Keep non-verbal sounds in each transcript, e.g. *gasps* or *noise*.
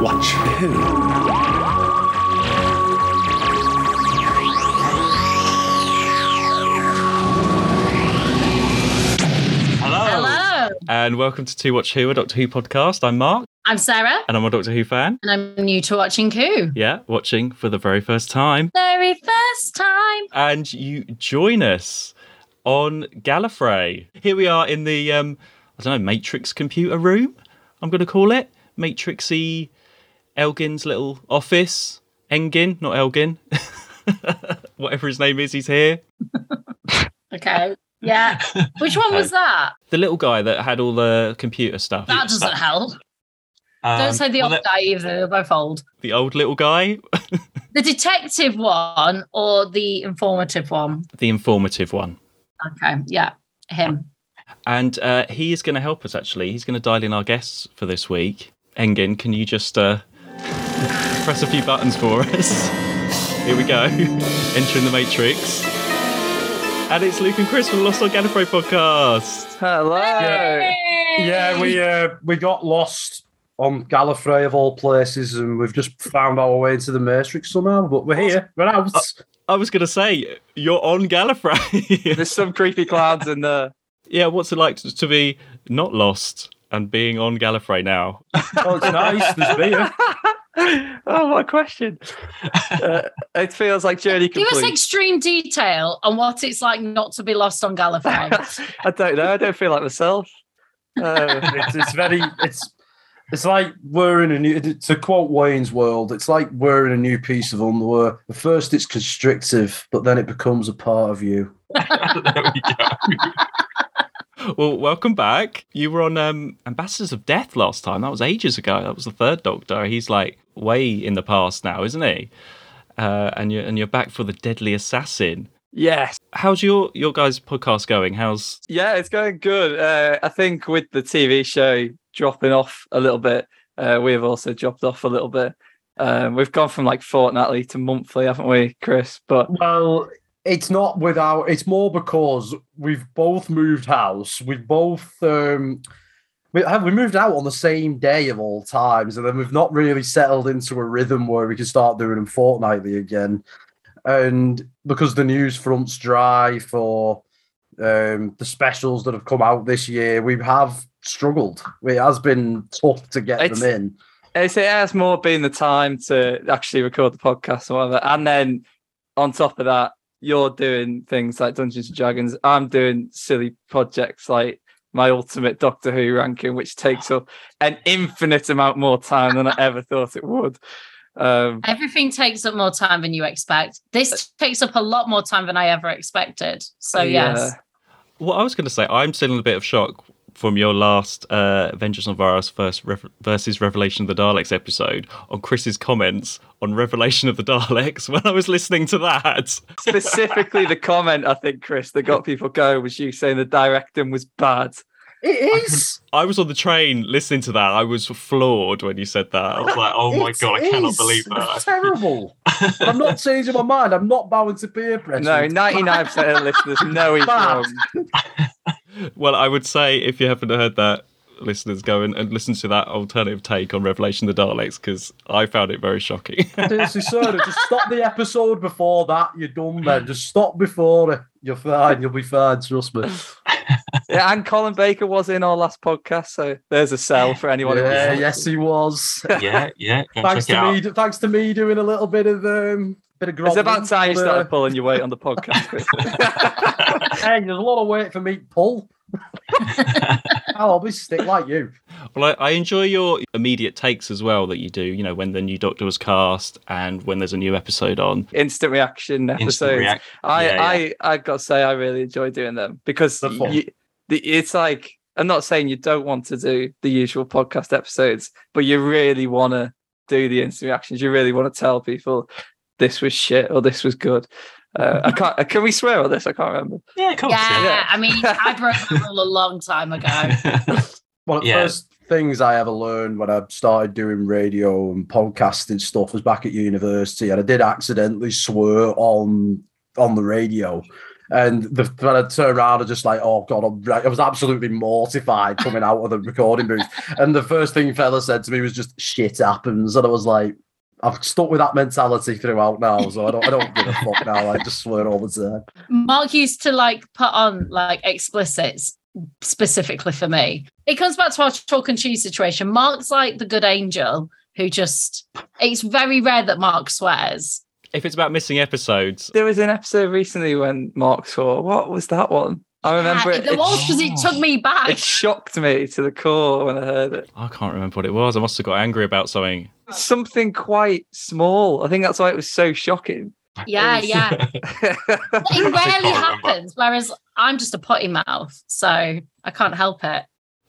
Watch Who. Hello. Hello, And welcome to Two Watch Who, a Doctor Who podcast. I'm Mark, I'm Sarah, and I'm a Doctor Who fan. and I'm new to watching Who. Yeah, watching for the very first time. Very first time. And you join us on Gallifrey. Here we are in the, um, I don't know, Matrix computer room, I'm going to call it. Matrixy Elgin's little office. Engin, not Elgin. *laughs* Whatever his name is, he's here. Okay. Yeah. Which one was that? The little guy that had all the computer stuff. That doesn't help. Um, Don't say the well, old guy either. They're both old. The old little guy. *laughs* The detective one or the informative one? the informative one. Okay. Yeah. Him. And uh, he is going to help us actually. He's going to dial in our guests for this week. Engin, can you just uh, press a few buttons for us? Here we go. Entering the Matrix. And it's Luke and Chris from the Lost on Gallifrey podcast. Hello. Yeah, we uh, we got lost on Gallifrey of all places, and we've just found our way into the Matrix somehow. But we're here. We're out. I was going to say, you're on Gallifrey. There's some creepy clouds in there. *laughs* yeah, what's it like to, to be not lost and being on Gallifrey now? oh, it's nice. There's beer. *laughs* oh, what a question. Uh, it feels like journey Give us complete. extreme detail on what it's like not to be lost on Gallifrey. *laughs* I don't know. I don't feel like myself. Uh, *laughs* It's, it's very. It's it's like we're in a new. To quote Wayne's World, it's like we're in a new piece of underwear. At first, it's constrictive, but then it becomes a part of you. there we go. *laughs* Well, welcome back. You were on um, Ambassadors of Death last time. That was ages ago. That was the third Doctor. He's like way in the past now, isn't he? Uh, and you're and you're back for the Deadly Assassin. yes. How's your your guys' podcast going? How's Yeah, it's going good. Uh, I think with the TV show dropping off a little bit, uh, we have also dropped off a little bit. Um, we've gone from like fortnightly to monthly, haven't we, Chris? But Well, it's not without. It's more because we've both moved house. We've both um, we have we moved out on the same day of all times, and then we've not really settled into a rhythm where we can start doing them fortnightly again. And because the news front's dry for um, the specials that have come out this year, we have struggled. It has been tough to get It's- them in. It's, it has more been the time to actually record the podcast or whatever. And then on top of that, you're doing things like Dungeons and Dragons. I'm doing silly projects like my ultimate Doctor Who ranking, which takes up an infinite amount more time than I ever thought it would. Um, Everything takes up more time than you expect. This takes up a lot more time than I ever expected. So, yes. what I was going to say? I'm still in a bit of shock from your last uh, Vengeance on Varos first Rev- versus Revelation of the Daleks episode on Chris's comments on Revelation of the Daleks *laughs* when I was listening to that. Specifically, the comment I think, Chris, that got people going was you saying the directing was bad. It is. I was on the train listening to that. I was floored when you said that. I that. was like, oh my It god, I cannot is. believe It's that. terrible. *laughs* I'm not changing my mind. I'm not bowing to peer pressure. No, 99% of listeners know he's wrong. *laughs* Well, I would say if you haven't heard that, listeners, go and, and listen to that alternative take on Revelation of the Daleks because I found it very shocking. Seriously, sir, just stop the episode before that. You're done then. Just stop before it. You're fine. You'll be fine. Trust me. *laughs* Yeah, and Colin Baker was in our last podcast, so there's a sell for anyone. Yeah, yes, he was. Yeah, yeah. Thanks check it to out. me. Thanks to me doing a little bit of um, bit of. It's about time you uh, started pulling your weight on the podcast. Chris. *laughs* Hey, there's a lot of weight for me to pull. *laughs* I'll always stick like you. well, I, I enjoy your immediate takes as well that you do, you know, when the new Doctor was cast and when there's a new episode on. Instant reaction Instant episodes. react. I, Yeah, yeah. I, I got to say, I really enjoy doing them because you, the, it's like I'm not saying you don't want to do the usual podcast episodes, but you really want to do the instant reactions. You really want to tell people this was shit or this was good. Uh, I *laughs* can't. uh, Can we swear on this? I can't remember. Yeah, of course. Yeah, yeah. I mean, I *laughs* broke the rule a long time ago. *laughs* One of the first things I ever learned when I started doing radio and podcasting stuff was back at university, and I did accidentally swear on on the radio. And the when I turned around, I just like, oh god, I'm, I was absolutely mortified coming out of the recording booth. And the first thing fella said to me was just shit happens, and I was like, I've stuck with that mentality throughout now, so I don't, I don't give a fuck now. I just swear all the time. Mark used to like put on like explicits specifically for me. It comes back to our chalk and cheese situation. Mark's like the good angel who just, it's very rare that Mark swears. If it's about missing episodes, There was an episode recently when Mark swore. what was that one? I ah, remember Yeah, it. There It, was because it took me back. it shocked me to the core when I heard it. I can't remember what it was. I must have got angry about something. Something quite small. I think that's why it was so shocking. Yeah, yeah. *laughs* It rarely can't remember. happens. Whereas I'm just a potty mouth, so I can't help it.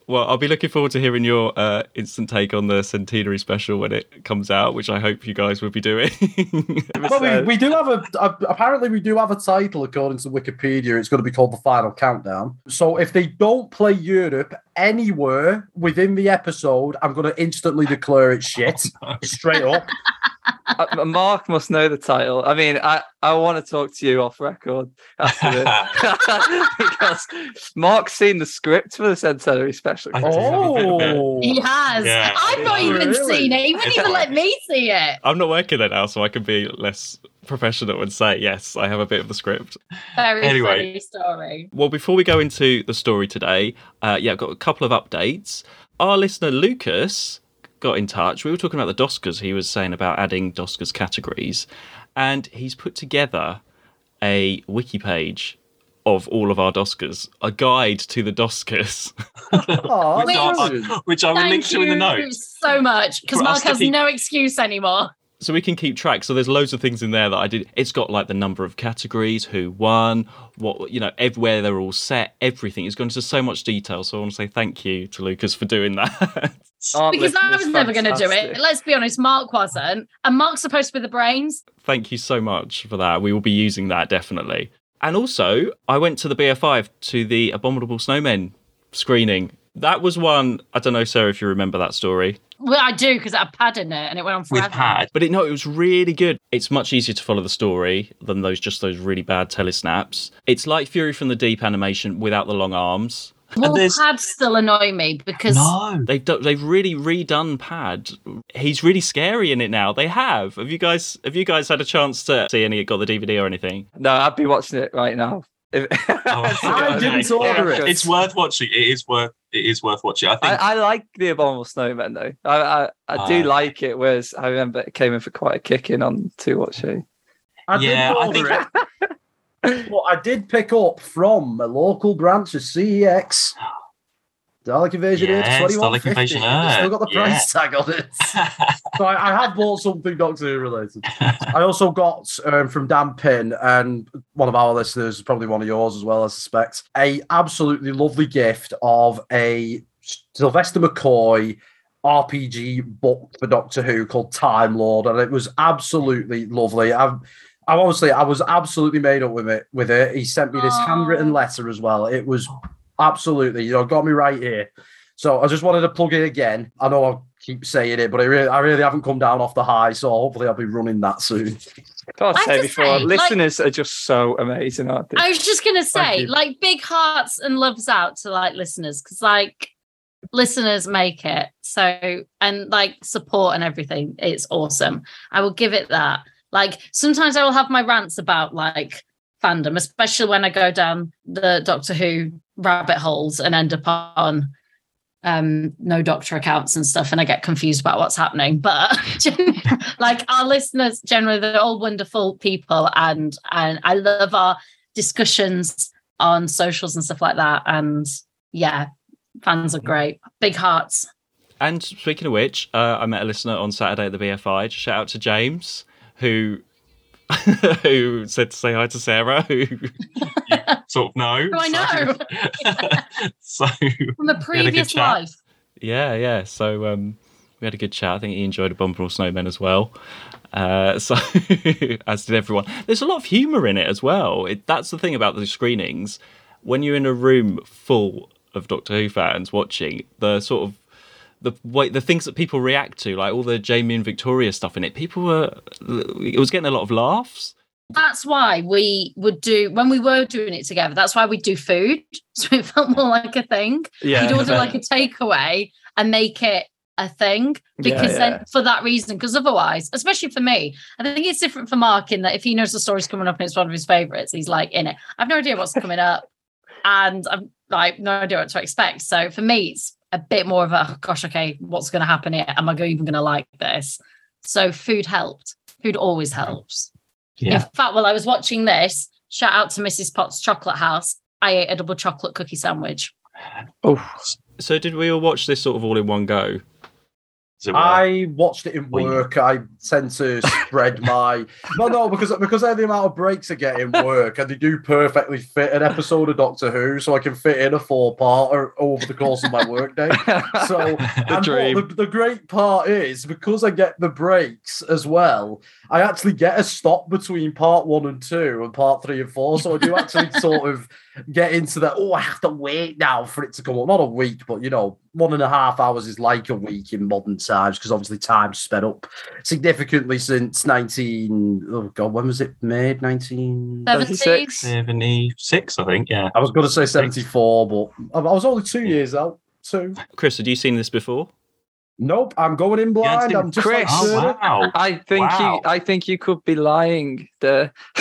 Well, I'll be looking forward to hearing your uh, instant take on the centenary special when it comes out, which I hope you guys will be doing. *laughs* Well, we, we do have a, a apparently we do have a title according to Wikipedia. It's going to be called the Final Countdown. So if they don't play Europe anywhere within the episode, I'm going to instantly declare it shit *laughs* straight up. *laughs* Uh, Mark must know the title. I mean, I, I want to talk to you off record after this *laughs* *laughs* because Mark's seen the script for the centenary special. I do have a bit of it. Oh, He has. Yeah. I've not Oh, even really? seen it. He wouldn't even let me see it. I'm not working there now, so I can be less professional and say, yes, I have a bit of the script. Very Anyway. funny story. Well, before we go into the story today, uh, yeah, I've got a couple of updates. Our listener Lucas got in touch. We were talking about the Doskers. He was saying about adding Doskers categories, and he's put together a wiki page of all of our Doskers, a guide to the Doskers. *laughs* Oh, which, I, which I will link Thank to in the you notes. so much because Mark has keep- no excuse anymore. so we can keep track. So there's loads of things in there that I did. It's got like the number of categories, who won, what you know, everywhere they're all set, everything. It's gone into so much detail. So I want to say thank you to Lucas for doing that. *laughs* Aren't Because I was never going to do it. Let's be honest, Mark wasn't. And Mark's supposed to be the brains. thank you so much for that. We will be using that definitely. And also, I went to the BFI to the Abominable Snowmen screening. That was one. I don't know, Sarah, if you remember that story. Well, I do because it had pad in it and it went on forever. With pad. But it, no, it was really good. It's much easier to follow the story than those just those really bad telesnaps. It's like Fury from the Deep animation without the long arms. Will there's- pads still annoy me because No. They've do, they've really redone Pad. He's really scary in it now. They have. Have you guys have you guys had a chance to see any? Got the DVD or anything? No, I'd be watching it right now. If- *laughs* I didn't order it. It's worth watching. It is worth. It is worth watching. I think. I, I like the Abominable Snowman though. I I, I do Ah. like it. Whereas I remember it came in for quite a kick in on to watch show. I Yeah, did I order think- *laughs* it. But I did pick up from a local branch of CEX. Dalek Invasion Earth Yes, 21 Dalek Invasion Still got the Earth, price tag on it. *laughs* So I, I have bought something Doctor Who related. I also got um, from Dan Pin and one of our listeners, probably one of yours as well, I suspect, a absolutely lovely gift of a Sylvester McCoy RPG book for Doctor Who called Time Lord, and it was absolutely lovely. I'm, I honestly, I was absolutely made up with it. With it, he sent me this Aw. handwritten letter as well. It was absolutely, you know, got me right here. So I just wanted to plug it again. I know I keep saying it, but I really, I really haven't come down off the high. So hopefully I'll be running that soon. Gotta I say before, say, like- listeners are just so amazing, aren't they? I was just gonna say, like, big hearts and loves out to like listeners because like listeners make it so and like support and everything. It's awesome. I will give it that. Like sometimes I will have my rants about like fandom, especially when I go down the Doctor Who rabbit holes and end up on um no doctor accounts and stuff and I get confused about what's happening. But *laughs* like our listeners generally they're all wonderful people and and I love our discussions on socials and stuff like that and yeah fans are great. Big hearts. And speaking of which, uh, I met a listener on Saturday at the BFI. Shout out to James, who *laughs* who said to say hi to Sarah. Who *laughs* sort of know. I know. *laughs* So, from a previous chat. life yeah, yeah. So um, we had a good chat. I think he enjoyed a Abominable Snowmen as well. Uh, so as did everyone. There's a lot of humour in it as well. It, that's the thing about the screenings. When you're in a room full of Doctor Who fans watching, the sort of the way the things that people react to, like all the Jamie and Victoria stuff in it, people were it was getting a lot of laughs. that's why we would do when we were doing it together. That's why we do food, *laughs* so it felt more like a thing. Yeah. You'd order like a takeaway and make it a thing because Yeah, then for that reason, because otherwise, especially for me, I think it's different for Mark in that if he knows the story's coming up and it's one of his favorites, he's like in it. I've no idea what's coming up, and I'm like no idea what to expect. So for me, it's a bit more of a oh, gosh, okay, what's going to happen here? Am I even going to like this? So food helped. Food always helps. In fact, while I was watching this, shout out to Mrs. Potts Chocolate House. I ate a double chocolate cookie sandwich. Oh, So did we all watch this sort of all in one go? As it were. I watched it in work. I tend to spread my *laughs* no, no, because because of the amount of breaks I get in work, and they do perfectly fit an episode of Doctor Who, so I can fit in a four part over the course of my workday. *laughs* So the dream. the, the great part is because I get the breaks as well, I actually get a stop between part one and two and part three and four. So I do actually *laughs* sort of get into that. Oh, I have to wait now for it to come up. Not a week, but you know, one and a half hours is like a week in modern times because obviously time's sped up significantly since 19. Oh God, when was it made? 1976? 76, I think. Yeah. I was going to say 74, but I I was only two years out. Two. Chris, had you seen this before? Nope, I'm going in blind. it's I'm just like Chris. Oh, wow. I think Wow. you. I think you could be lying. There. *laughs* *laughs*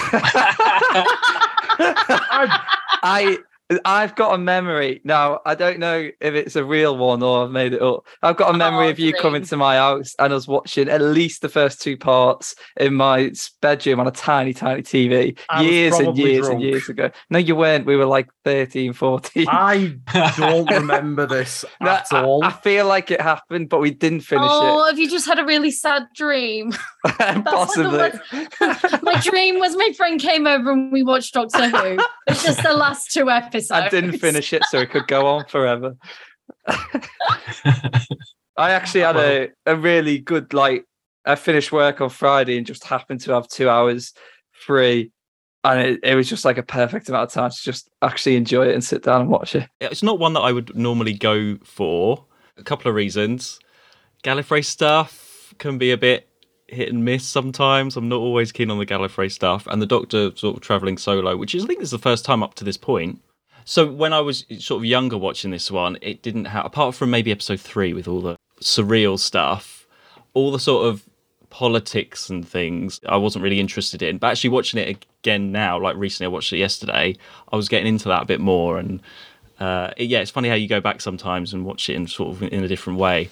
I. I've got a memory now. I don't know if it's a real one or I've made it up. I've got a memory Oh, of you dream. coming to my house and us watching at least the first two parts in my bedroom on a tiny, tiny TV I years and probably years and years ago. No, you weren't. We were like 13, 14. I don't *laughs* remember this No, at I- all. I, feel like it happened, but we didn't finish it. Oh, have you just had a really sad dream? *laughs* it. Possibly. My dream was my friend came over and we watched Doctor Who. It's just the last two episodes. I didn't finish it, so it could go on forever. *laughs* I actually had a, a really good like I finished work on Friday and just happened to have two hours free. And it, it was just like a perfect amount of time to just actually enjoy it and sit down and watch it. It's not one that I would normally go for. A couple of reasons. Gallifrey stuff can be a bit hit and miss sometimes. I'm not always keen on the Gallifrey stuff, and the Doctor sort of traveling solo, which is I think is the first time up to this point. So when I was sort of younger watching this one, it didn't have apart from maybe episode three with all the surreal stuff, all the sort of politics and things I wasn't really interested in. But actually watching it again now, like recently I watched it yesterday, I was getting into that a bit more and uh, yeah, it's funny how you go back sometimes and watch it in sort of in a different way.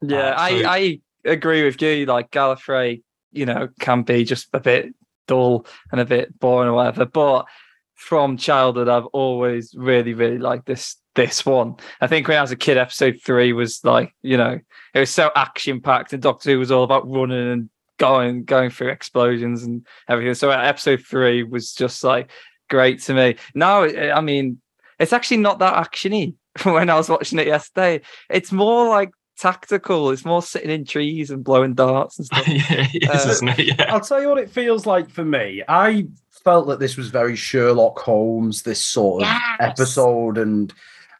Yeah, Uh, so- I, I agree with you. Like Gallifrey, you know, can be just a bit dull and a bit boring or whatever. But from childhood, I've always really, really liked this this one. I think when I was a kid, episode three was like, you know, it was so action packed, and Doctor Who was all about running and going going through explosions and everything. So episode three was just like great to me. Now, I mean, it's actually not that actiony. *laughs* When I was watching it yesterday, it's more like tactical. It's more sitting in trees and blowing darts and stuff. *laughs* yeah, it is, Uh, isn't it? Yeah. I'll tell you what it feels like for me. I felt that this was very Sherlock Holmes, this sort of Yes. episode, and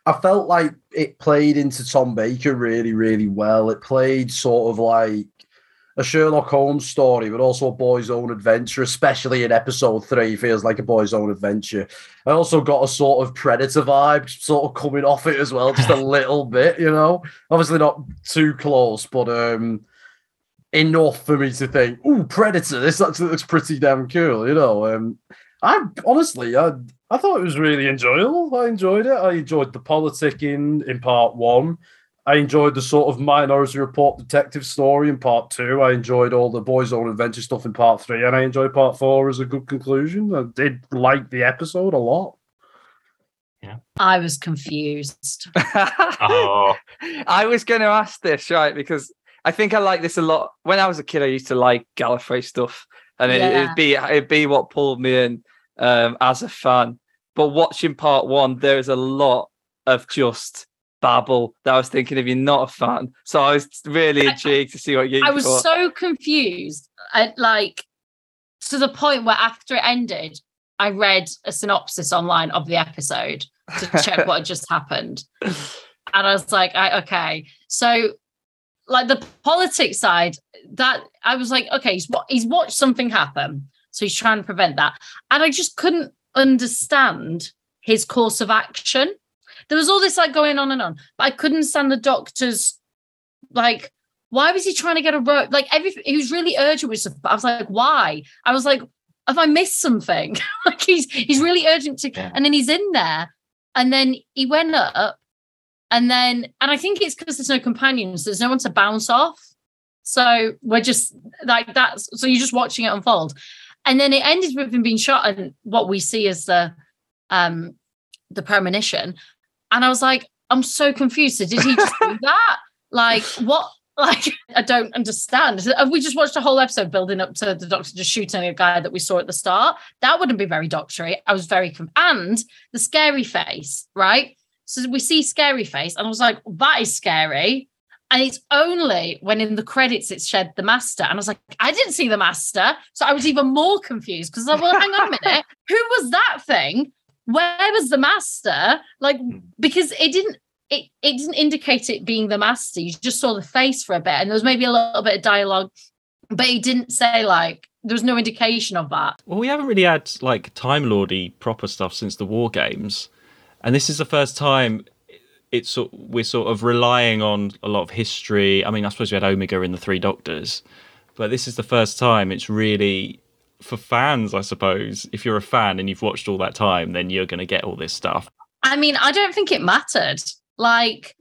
I felt like it played into Tom Baker really, really well. It played sort of like a Sherlock Holmes story, but also a boy's own adventure, especially in episode three, feels like a boy's own adventure. I also got a sort of predator vibe sort of coming off it as well, just a *laughs* little bit, you know. Obviously not too close, but um enough for me to think, ooh, Predator, this actually looks pretty damn cool, you know. Um I honestly I I thought it was really enjoyable. I enjoyed it. I enjoyed the politicking in part one. I enjoyed the sort of Minority Report detective story in part two. I enjoyed all the boys' own adventure stuff in part three, and I enjoyed part four as a good conclusion. I did like the episode a lot. Yeah. I was confused. *laughs* Oh, *laughs* I was going to ask this, right? Because I think I like this a lot. When I was a kid, I used to like Gallifrey stuff, and it, Yeah. it'd be it'd be what pulled me in um, as a fan. But watching part one, there's a lot of just babble that I was thinking if you're not a fan. So I was really I- intrigued to see what you I was thought. so confused. At like to the point where after it ended, I read a synopsis online of the episode to check *laughs* what had just happened. And I was like, I, okay. So like the politics side, that I was like, okay, he's he's watched something happen. So he's trying to prevent that. And I just couldn't understand his course of action. There was all this like going on and on, but I couldn't understand the doctor's like, why was he trying to get a rope? Like everything, he was really urgent with stuff. I was like, why? I was like, have I missed something? *laughs* like he's he's really urgent to, Yeah. and then he's in there, and then he went up, and then and I think it's because there's no companions, there's no one to bounce off. So we're just like that's so you're just watching it unfold. And then it ended with him being shot, and what we see is the um the premonition. And I was like, I'm so confused. So did he just do *laughs* that? Like what? *laughs* Like I don't understand. Have we just watched a whole episode building up to the doctor just shooting a guy that we saw at the start? That wouldn't be very doctory. I was very conf- and the scary face, right? So we see scary face, and I was like, that is scary. And it's only when in the credits it said the master. And I was like, I didn't see the master. So I was even more confused because I was like, well, hang on a *laughs* minute. Who was that thing? Where was the master? Like, hmm. because it didn't it, it didn't indicate it being the master. You just saw the face for a bit, and there was maybe a little bit of dialogue, but he didn't say like there was no indication of that. Well, we haven't really had like Time Lordy proper stuff since the War Games, and this is the first time it's we're sort of relying on a lot of history. I mean, I suppose we had Omega in the Three Doctors, but this is the first time it's really for fans. I suppose if you're a fan and you've watched all that time, then you're going to get all this stuff. I mean, I don't think it mattered. Like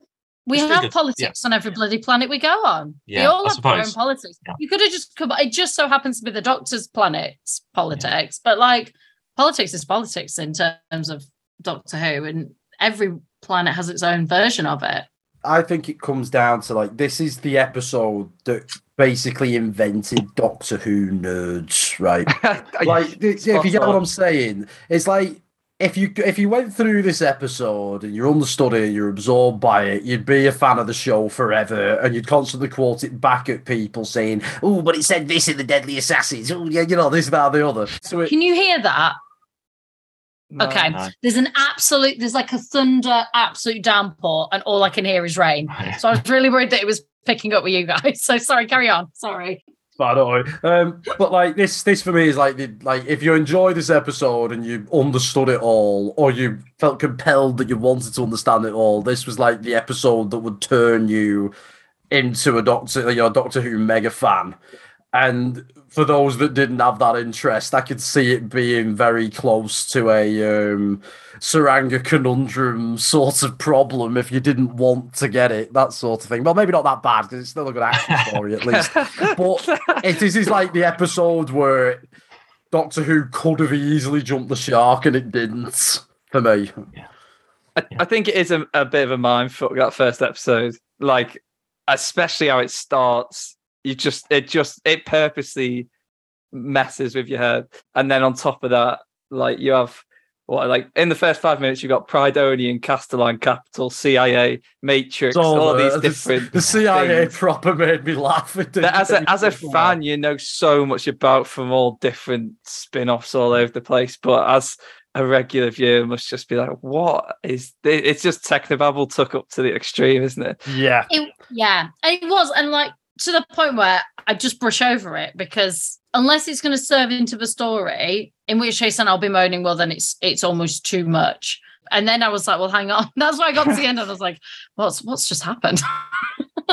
we It's have figured, politics on every bloody planet we go on. they Yeah, all I have their own suppose. politics. Yeah. You could have just come. It just so happens to be the Doctor's planet's politics, but like politics is politics in terms of Doctor Who, and every planet has its own version of it. I think it comes down to like this is the episode that basically invented Doctor Who nerds, right? *laughs* like if you get what I'm saying, it's like if you if you went through this episode and you're understood it, you're absorbed by it, you'd be a fan of the show forever, and you'd constantly quote it back at people saying, "Oh, but it said this in the Deadly Assassins." Oh, yeah, you know this, that, and the other. So it, Can you hear that? No. okay, no. there's an absolute, there's like a thunder, absolute downpour, and all I can hear is rain. So I was really worried that it was picking up with you guys. *laughs* So sorry, carry on. Sorry. I don't know. Um, but like this, this for me is like the like if you enjoy this episode and you understood it all, or you felt compelled that you wanted to understand it all, this was like the episode that would turn you into a Doctor, you know, Doctor Who mega fan. And for those that didn't have that interest, I could see it being very close to a um, Saranga conundrum sort of problem if you didn't want to get it, that sort of thing. Well, maybe not that bad because it's still a good action story at least. *laughs* But it this is like the episode where Doctor Who could have easily jumped the shark and it didn't for me. I, I think it is a, a bit of a mindfuck that first episode. Like, especially how it starts. You just it just it purposely messes with your head. And then on top of that, like you have what like in the first five minutes you've got Prydonian, Castellan Capitol, CIA, Matrix, It's all the- these the- different The CIA things. proper made me laugh. It as a as a fan, you know so much about from all different spin-offs all over the place. But as a regular viewer, must just be like, "What is this? It's just technobabble took up to the extreme, isn't it?" Yeah. It, yeah, and it was, and like to the point where I just brush over it because unless it's going to serve into the story, in which case then I'll be moaning, well, then it's it's almost too much. And then I was like, well, hang on. *laughs* That's why I got to the end and I was like, what's what's just happened? *laughs*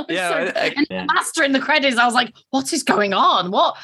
Yeah, So- I- I- and the master in the credits, I was like, what is going on? What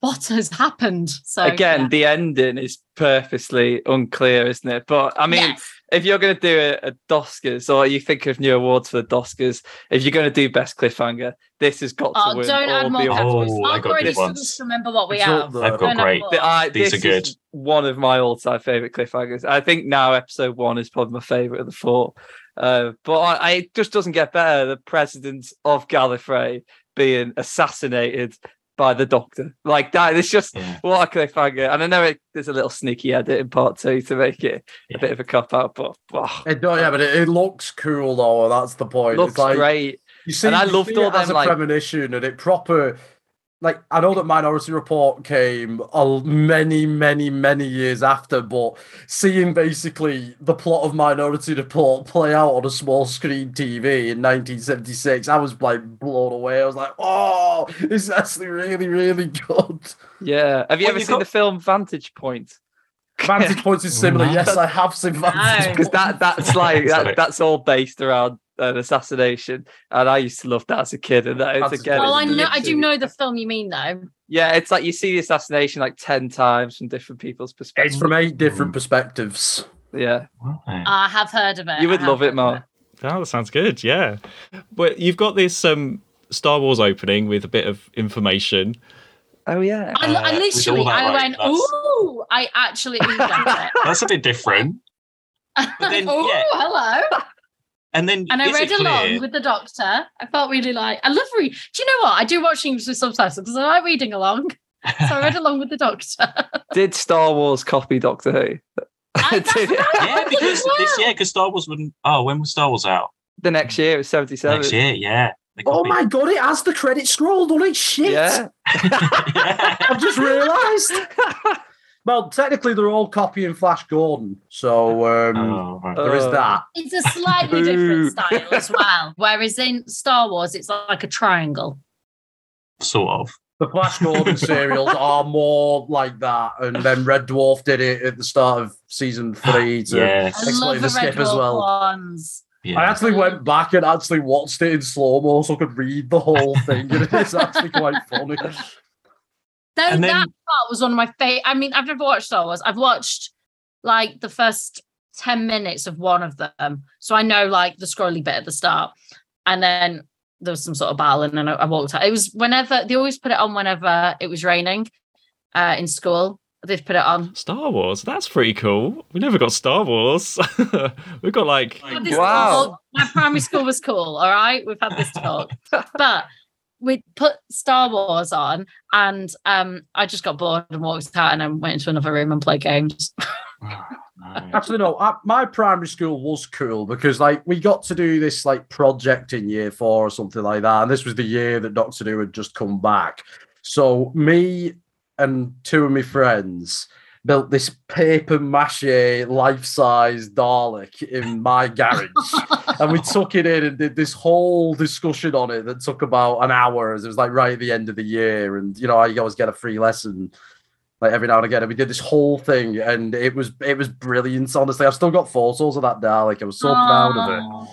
what has happened? So Again, yeah. the ending is purposely unclear, isn't it? But I mean, Yes. If you're going to do a, a Doskers or you think of new awards for the Doskers, if you're going to do best cliffhanger, this has got Oh, to win. don't add more categories. awards. Oh, I I've got already good just remember what we It's have. I've got Don't great. more. The- I, These this are good. is one of my all-time favorite cliffhangers. I think now episode one is probably my favorite of the four. Uh, but I, I, it just doesn't get better. The president of Gallifrey being assassinated by the Doctor, like that. It's just Yeah. what a cliffhanger. And I know it, there's a little sneaky edit in part two to make it Yeah. a bit of a cop out, but oh, It, don't- yeah, but it, it looks cool though. That's the point. looks it's like, great. You see, And I you loved see all it as them, a like- premonition, and it proper like I know that Minority Report came a many, many, many years after, but seeing basically the plot of Minority Report play out on a small screen TV in 1976, I was like blown away. I was like, "Oh, this is actually really, really good." Yeah. Have you Well, ever you seen got- the film Vantage Point? Vantage Point is similar. *laughs* Yes, I have seen Vantage No. Because that that's like that, that's all based around an assassination, and I used to love that as a kid. And that is again. Well, I know I do know the film you mean though. Yeah, it's like you see the assassination like ten times from different people's perspectives. It's from eight different perspectives. yeah, Right. I have heard of it. you would love it, heard of Mark. Oh, that sounds good. Yeah, but you've got this um, Star Wars opening with a bit of information. Oh yeah. I, I Uh, with literally, all that, I like, went, that's- ooh, I actually *laughs* oohed That's a bit different. *laughs* it. then, ooh, yeah. hello. And then And I read it along with the doctor. I felt really like, I love reading. Do you know what? I do watch English with subtitles because I like reading along. So I read *laughs* along with the doctor. *laughs* Did Star Wars copy Doctor Who? I- *laughs* Did it? what I Yeah, because well. this, yeah, because Star Wars wouldn't. Oh, when was Star Wars out? the next year it was seventy seven. Next year, yeah. Oh my god, it has the credit scrolled on it. Shit. Yeah. yeah. I've just realised. Well, technically, they're all copying Flash Gordon, so um, Oh, right. there is Uh, that. It's a slightly different *laughs* style as well. Whereas in Star Wars, it's like a triangle. sort of. The Flash Gordon *laughs* serials are more like that, and then Red Dwarf did it at the start of season three *gasps* to Yeah. I explain love the the Red skip as Dwarf well. ones. Yeah. I actually went back and actually watched it in slow mo so I could read the whole thing, and it's actually quite funny. *laughs* Though And that part was one of my favorite. I mean, I've never watched Star Wars. I've watched like the first 10 minutes of one of them. So I know like the scrolly bit at the start. And then there was some sort of battle, and then I, I walked out. It was whenever they always put it on whenever it was raining uh, in school. They'd put it on. Star Wars. That's pretty cool. We never got Star Wars. *laughs* We've got like Had Wow. talk. My primary school was cool. All right. We've had this talk. *laughs* but we put Star Wars on, and um, I just got bored and walked out, and then went into another room and played games. No. Actually, no. I, my primary school was cool because, like, we got to do this like project in year four or something like that, and this was the year that Doctor Who had just come back. So me and two of my friends built this paper mache life-size Dalek in my garage, and we *laughs* took it in and did this whole discussion on it that took about an hour. As it was like right at the end of the year, and you know, I always get a free lesson like every now and again. And we did this whole thing, and it was it was brilliant. Honestly, I've still got photos of that Dalek. I was so proud of it.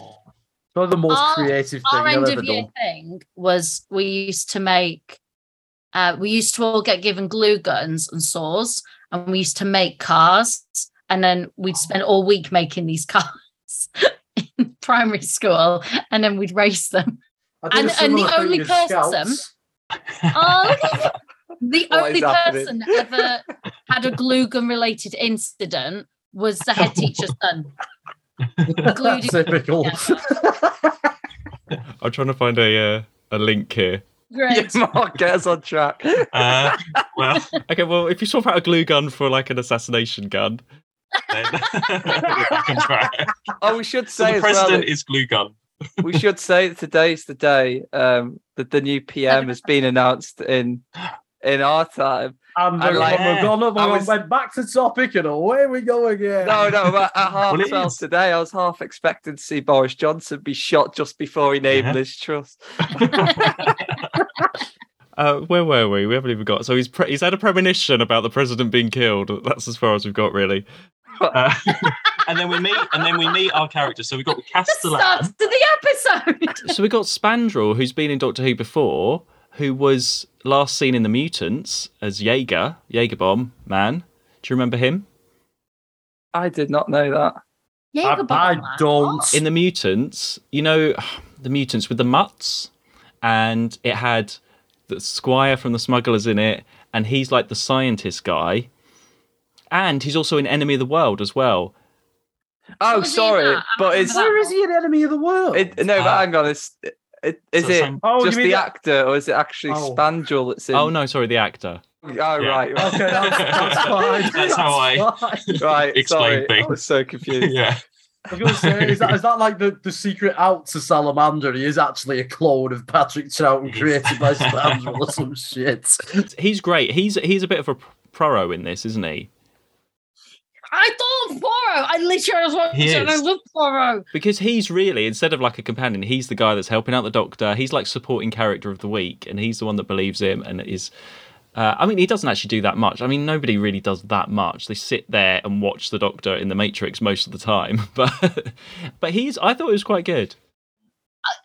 It's one of the most Our- creative thing Our I've end ever of year done. thing was we used to make. Uh, we used to all get given glue guns and saws, and we used to make cars, and then we'd spend all week making these *laughs* cars in primary school, and then we'd race them. I did a and- and the only person- Oh, *laughs* the What only person that ever had a glue gun related incident was the head teacher's son. Glued it Typical. I'm trying to find a uh, a link here. Great. Yeah, *laughs* Mark, get us on track. Uh, *laughs* well, Okay, well, if you swap out a glue gun for like an assassination gun, then *laughs* we're back. Oh, we should So say the as well. president that- is glue gun. we should say that today's the day um, that the new PM has been announced in in our time. And I uh, like- we're gonna we I was- went back to topic and away we go again. No, no, but at half Well, twelve today, I was half expecting to see Boris Johnson be shot just before he named Yeah. Liz Truss. Uh, where were we? We haven't even got. So he's pre- he's had a premonition about the president being killed. That's as far as we've got, really. Uh, *laughs* and then we meet, and then we meet our characters. So we've got the The start to the episode. *laughs* So we got Spandrell, who's been in Doctor Who before, who was last seen in the Mutants as Jaeger, Jaeger Bomb Man. Do you remember him? I did not know that. Yeah, I, goodbye, I man. don't. In the Mutants, you know, *sighs* the Mutants with the mutts, and it had the Squire from the Smugglers in it, and he's like the scientist guy, and he's also an Enemy of the World as well. Oh, was sorry, but remember is. Where is he an enemy of the world? it, no? But Ah. hang on, is it, is So it some- Oh, just mean the that- actor, or is it actually Oh. Spandrell that's in? Oh no, sorry, the actor. Oh, right, right, Okay, that's, that's *laughs* fine. That's how I- fine. right. Explain sorry, I was so *laughs* confused. yeah. I was gonna say, is that is that like the, the secret out to Salamander? He is actually a clone of Patrick Troughton created by *laughs* Spandrell or some shit. He's great. He's he's a bit of a pro in this, isn't he? I thought Poirot. I literally was watching He it and I is. love Poirot. Because he's really instead of like a companion, he's the guy that's helping out the Doctor. He's like supporting character of the week, and he's the one that believes him and is. Uh, I mean, he doesn't actually do that much. I mean, nobody really does that much. They sit there and watch the Doctor in the Matrix most of the time, *laughs* but but he's. I thought it was quite good.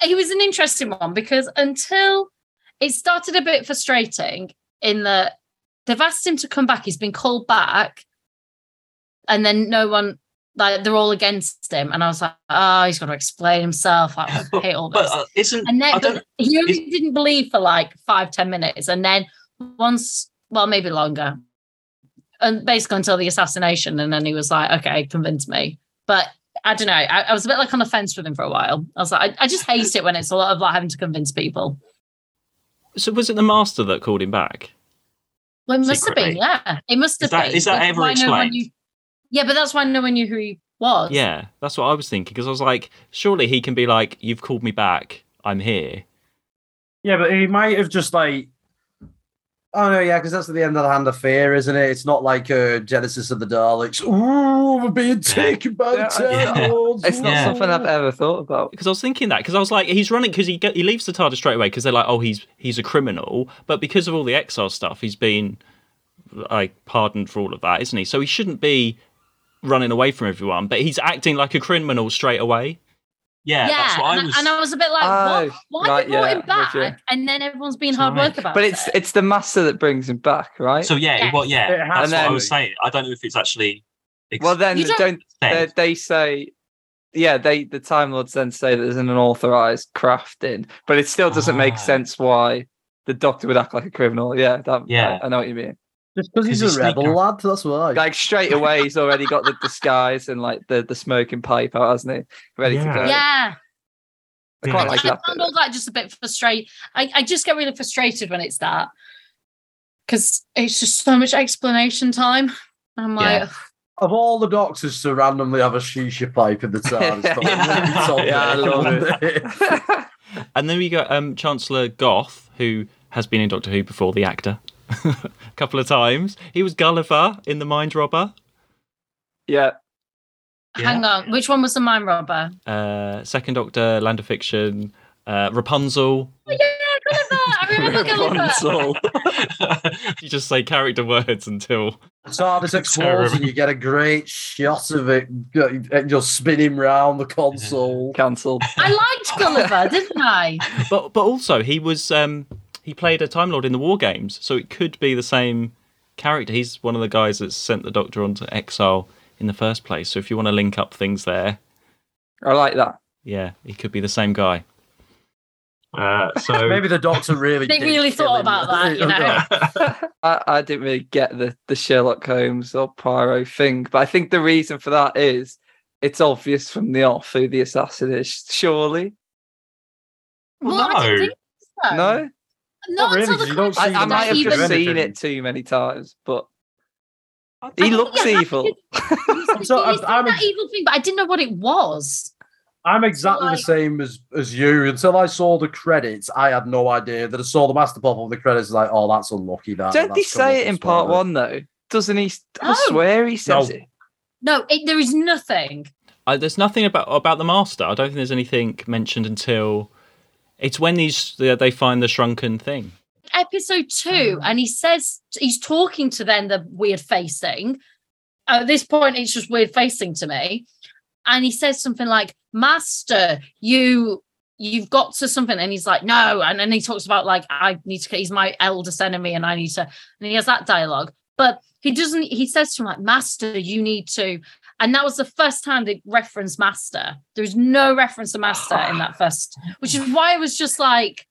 he was an interesting one because until it started a bit frustrating in that they've asked him to come back, he's been called back, and then no one like they're all against him, and I was like, oh, he's got to explain himself. I *laughs* hate all But this. uh, isn't and then I don't, but he only didn't believe for like five ten minutes, and then once, well, maybe longer, and basically until the assassination, and then he was like, okay, convince me, but. I don't know. I, I was a bit like on the fence with him for a while. I was like, I, I just hate it when it's a lot of like having to convince people. So was it the Master that called him back? Well, it must have been, yeah. It must have Is that- been. is that That's ever why no explained? knew- yeah, but that's why no one knew who he was. Yeah, that's what I was thinking because I was like, surely he can be like, "You've called me back. I'm here." Yeah, but he might have just like. Oh no, yeah, because that's at the end of the Hand of Fear, isn't it? It's not like uh, Genesis of the Daleks. Ooh, we're being taken by Yeah, the yeah. *laughs* It's not Yeah. something I've ever thought about. Because I was thinking that because I was like, he's running because he get, he leaves the TARDIS straight away because they're like, oh, he's he's a criminal, but because of all the exile stuff, he's been like pardoned for all of that, isn't he? So he shouldn't be running away from everyone, but he's acting like a criminal straight away. Yeah, Yeah, that's what and, I was. and I was a bit like, Oh, what? Why right, they brought yeah, him back? And then everyone's being It's hard work about it? But it. it's it's the master that brings him back, right? so yeah, Yeah. well, yeah, It has that's what I was saying. I don't know if it's actually. ex- well, then don't, don't- they, say, yeah, they the Time Lords then say that there's an unauthorized crafting, but it still doesn't make Ah. sense why the Doctor would act like a criminal. Yeah, that, Yeah. I, I know what you mean. Just because he's a he's rebel sneaking. lad, that's why. Like straight away, he's already got the *laughs* disguise and like the the smoking pipe out, hasn't he? Ready to go. yeah. I quite Yeah. like I that. found bit. all that just a bit frustrating. I, I just get really frustrated when it's that because it's just so much explanation time. I'm like, Yeah. Of all the doctors to randomly have a shisha pipe in the *laughs* TARDIS, but Yeah. Yeah, I love it? *laughs* And then we got um, Chancellor Goth, who has been in Doctor Who before, the actor, a *laughs* couple of times. He was Gulliver in The Mind Robber. yeah, hang on, which one was the mind robber? Uh, Second Doctor, Land of Fiction, uh, Rapunzel. Oh, yeah, Gulliver. I remember *laughs* Gulliver. *laughs* You just say character words until TARDIS explodes and you get a great shot of it. You're spinning round the console. cancelled. I liked Gulliver, didn't I? but but also he was um he played a Time Lord in the War Games, so it could be the same character. He's one of the guys that sent the Doctor onto exile in the first place. So if you want to link up things there, I like that. yeah, he could be the same guy. Uh, so *laughs* Maybe the doctor really. *laughs* They did really kill thought him. about that, you *laughs* know? I, I didn't really get the the Sherlock Holmes or Poirot thing, but I think the reason for that is it's obvious from the off who the assassin is. Surely, Well, I didn't No. think so. no. Not Not really, until the 'cause you don't see I, I might have even- just anything. seen it too many times, but he looks Yeah, evil. *laughs* You So, see I'm- I'm that evil thing, but I didn't know what it was. I'm exactly like- the same as as you. Until I saw the credits, I had no idea that I saw the master pop of the credits. Like, oh, that's unlucky. That Don't they say it in part one though? Doesn't he? I No. swear he says No. it. No, it, there is nothing. Uh, there's nothing about about the Master. I don't think there's anything mentioned until it's when these they they find the shrunken thing. Episode two, mm. and he says he's talking to then the weird facing. At this point, it's just weird facing to me. And he says something like, Master, you you've got to something. And he's like, No. And then he talks about like, I need to he's my eldest enemy, and I need to, and he has that dialogue. But he doesn't, he says to him, like, Master, you need to. And that was the first time they referenced Master. There's no reference to Master in that first, which is why I was just like,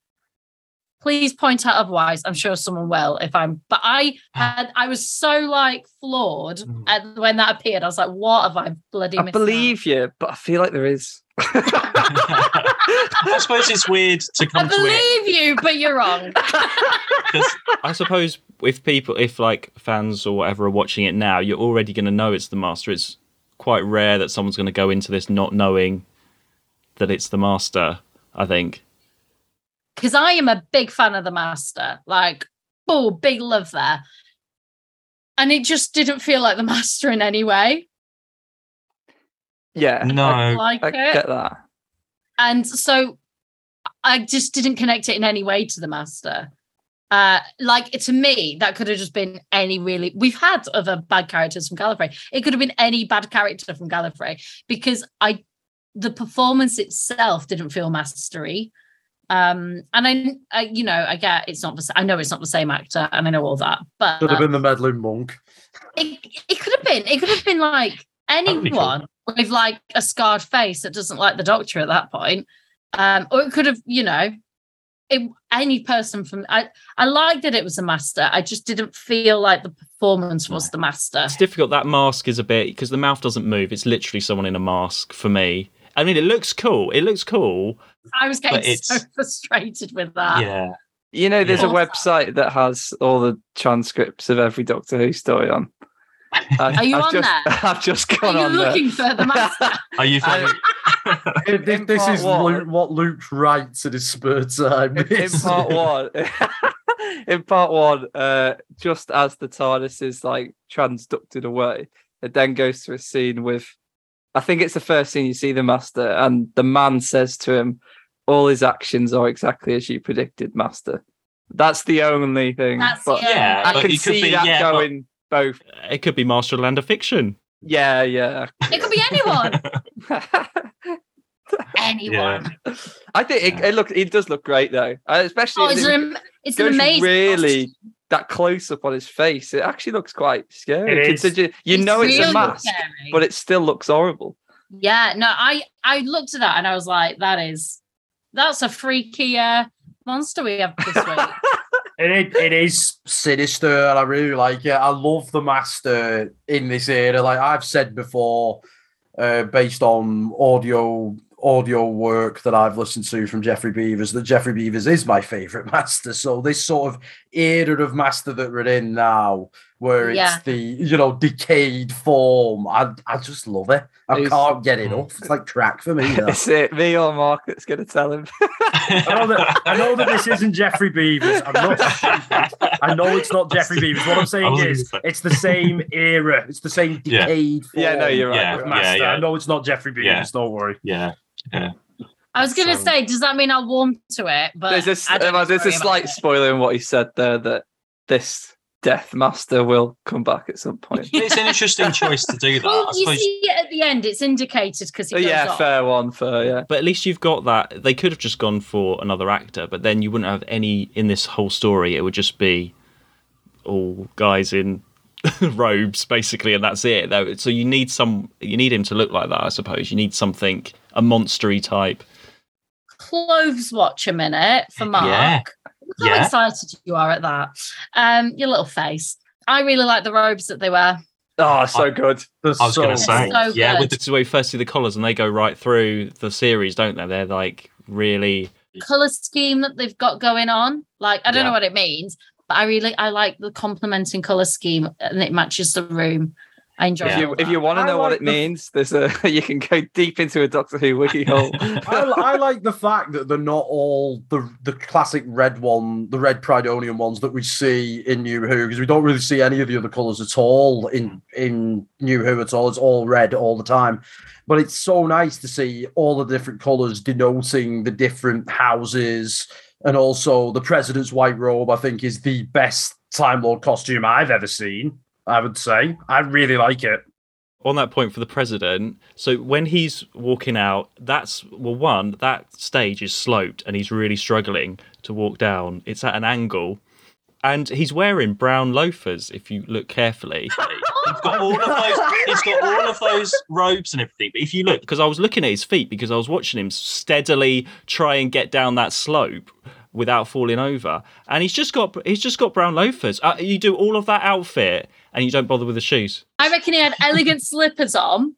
please point out otherwise. I'm sure someone will if I'm, but I had, I was so like floored Mm. at when that appeared. I was like, what have I bloody I missed out? believe you, but I feel like there is. *laughs* *laughs* I suppose it's weird to I come to it believe you, but you're wrong. *laughs* because I suppose if people, if like fans or whatever are watching it now, you're already going to know it's the Master. It's quite rare that someone's going to go into this not knowing that it's the master. I think. because I am a big fan of the master. Like, oh, big love there. And it just didn't feel like the *laughs* master in any way. Yeah, No. I, Like I it. get that. And so I just didn't connect it in any way to the master. Uh, like to me, that could have just been any really. We've had other bad characters from Gallifrey. It could have been any bad character from Gallifrey because I, the performance itself didn't feel mastery. Um, and I, I, you know, I get it's not the. I know it's not the same actor, and I know all that, but could have been the meddling monk. it, it could have been. It could have been like anyone with like a scarred face that doesn't like the doctor at that point. Um, or it could have, you know, it, any person from. I I liked that it was a master. I just didn't feel like the performance was the master. It's difficult. That mask is a bit because the mouth doesn't move. It's literally someone in a mask for me. I mean, it looks cool. It looks cool. I was getting so *laughs* frustrated with that. yeah. You know, there's a website that has all the transcripts of every Doctor Who story on. I, Are you I've on just, there? *laughs* I've just Are you on there. looking for the master? *laughs* Are you I- from? This, *laughs* in this is one- Luke, what Luke writes in his spare time. in, in part one in part one uh just as the tardis is like transducted away it then goes to a scene with i think it's the first scene you see the master and the man says to him all his actions are exactly as you predicted master that's the only thing That's but yeah. Yeah, i but can it could see be- that yeah, but- going both It could be Master of Land of Fiction. yeah yeah It could be anyone. *laughs* *laughs* Anyone. i think it, it look it does look great though Uh, especially Oh, it's it an, it's an goes amazing. really costume. that close up on his face it actually looks quite scary It is. considering- you It's know it's a really mask scary. but it still looks horrible. Yeah, no, I I looked at that and I was like, that is that's a freaky uh, monster we have this week. *laughs* It, it is sinister, and I really like it. I love the master in this era. Like I've said before, uh, based on audio audio work that I've listened to from Geoffrey Beevers, that Geoffrey Beevers is my favorite *laughs* master. So this sort of era of master that we're in now, where it's Yeah. the you know decayed form, I I just love it. I It's- can't get hmm. it off. It's like crack for me. that. *laughs* Is it me or Mark that's going to tell him? *laughs* I know that I know that this isn't Geoffrey Beevers. I'm not stupid. I know it's not Geoffrey Beevers. What I'm saying is it's the same era. It's the same Yeah. decayed form Yeah, no, you're right. Yeah, Master. yeah, yeah. I know it's not Geoffrey Beevers. Yeah. Don't worry. Yeah. Yeah. I was gonna So- say, does that mean I'll warm to it? But there's a, s- I don't there's a slight spoiler in what he said there that this Death Master will come back at some point. It's an interesting *laughs* choice to do that. Well, you suppose. see it at the end; it's indicated because So he goes yeah, off. fair one, fair yeah. But at least you've got that. They could have just gone for another actor, but then you wouldn't have any in this whole story. It would just be all guys in *laughs* robes, basically, and that's it. Though, so you need some. You need him to look like that, I suppose. You need something a monstery type. Clothes watch a minute for Mark. Yeah. Look how Yeah. excited you are at that. Um, your little face. I really like the robes that they wear. Oh, so good. They're I was going to say, So yeah, good. with the This is where you first see the collars, and they go right through the series, don't they? They're like really. Color scheme that they've got going on. Like I don't Yeah. know what it means, but I really I like the complementing color scheme and it matches the room. I enjoy If you if you want to I know what it the- means, there's a *laughs* you can go deep into a Doctor Who wiki *laughs* hole. I, I like the fact that they're not all the the classic red one, the red Prydonian ones that we see in New Who, because we don't really see any of the other colours at all in in New Who at all. It's all red all the time. But it's so nice to see all the different colours denoting the different houses, and also the president's white robe. I think is the best Time Lord costume I've ever seen. I would say I really like it. on that point for the president so when he's walking out that's well one that stage is sloped and he's really struggling to walk down it's at an angle and he's wearing brown loafers if you look carefully *laughs* He's got all of those. He's got all of those robes and everything. But if you look, because i was looking at his feet because i was watching him steadily try and get down that slope without falling over and he's just got he's just got brown loafers uh, you do all of that outfit and you don't bother with the shoes I reckon he had elegant *laughs* slippers on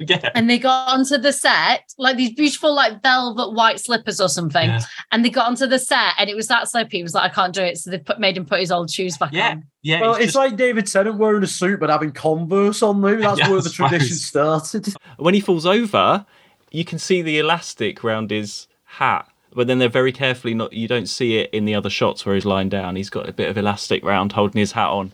yeah. and they got onto the set like these beautiful like velvet white slippers or something Yeah. and they got onto the set and it was that slippy he was like i can't do it so they put made him put his old shoes back Yeah. on Yeah. Well, it's it's just- like David Tennant wearing a suit but having Converse on. Maybe that's *laughs* Yeah, where the tradition suppose. started. *laughs* When he falls over, you can see the elastic round his hat, but then they're very carefully not. You don't see it in the other shots where he's lying down. He's got a bit of elastic round holding his hat on.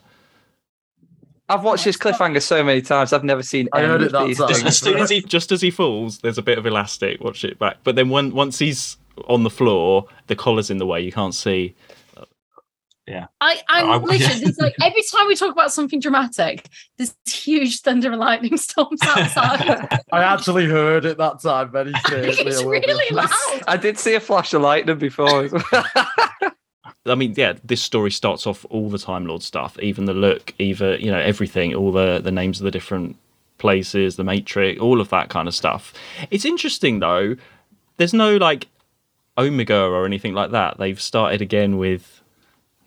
I've watched this cliffhanger so many times. I've never seen I any heard it of that these time. just as soon as he Just as he falls, there's a bit of elastic. Watch it back. But then when, once he's on the floor, the collar's in the way. You can't see. Yeah. I i'm I- literally yeah. it's like every time we talk about something dramatic there's huge thunder and lightning *laughs* storms outside I actually heard it that time very clearly. *laughs* it's really loud I did see a flash of lightning before. *laughs* as well. I mean, yeah, this story starts off all the Time Lord stuff, even the look, even you know everything, all the the names of the different places, the Matrix, all of that kind of stuff. It's interesting though. There's no like Omega or anything like that. They've started again with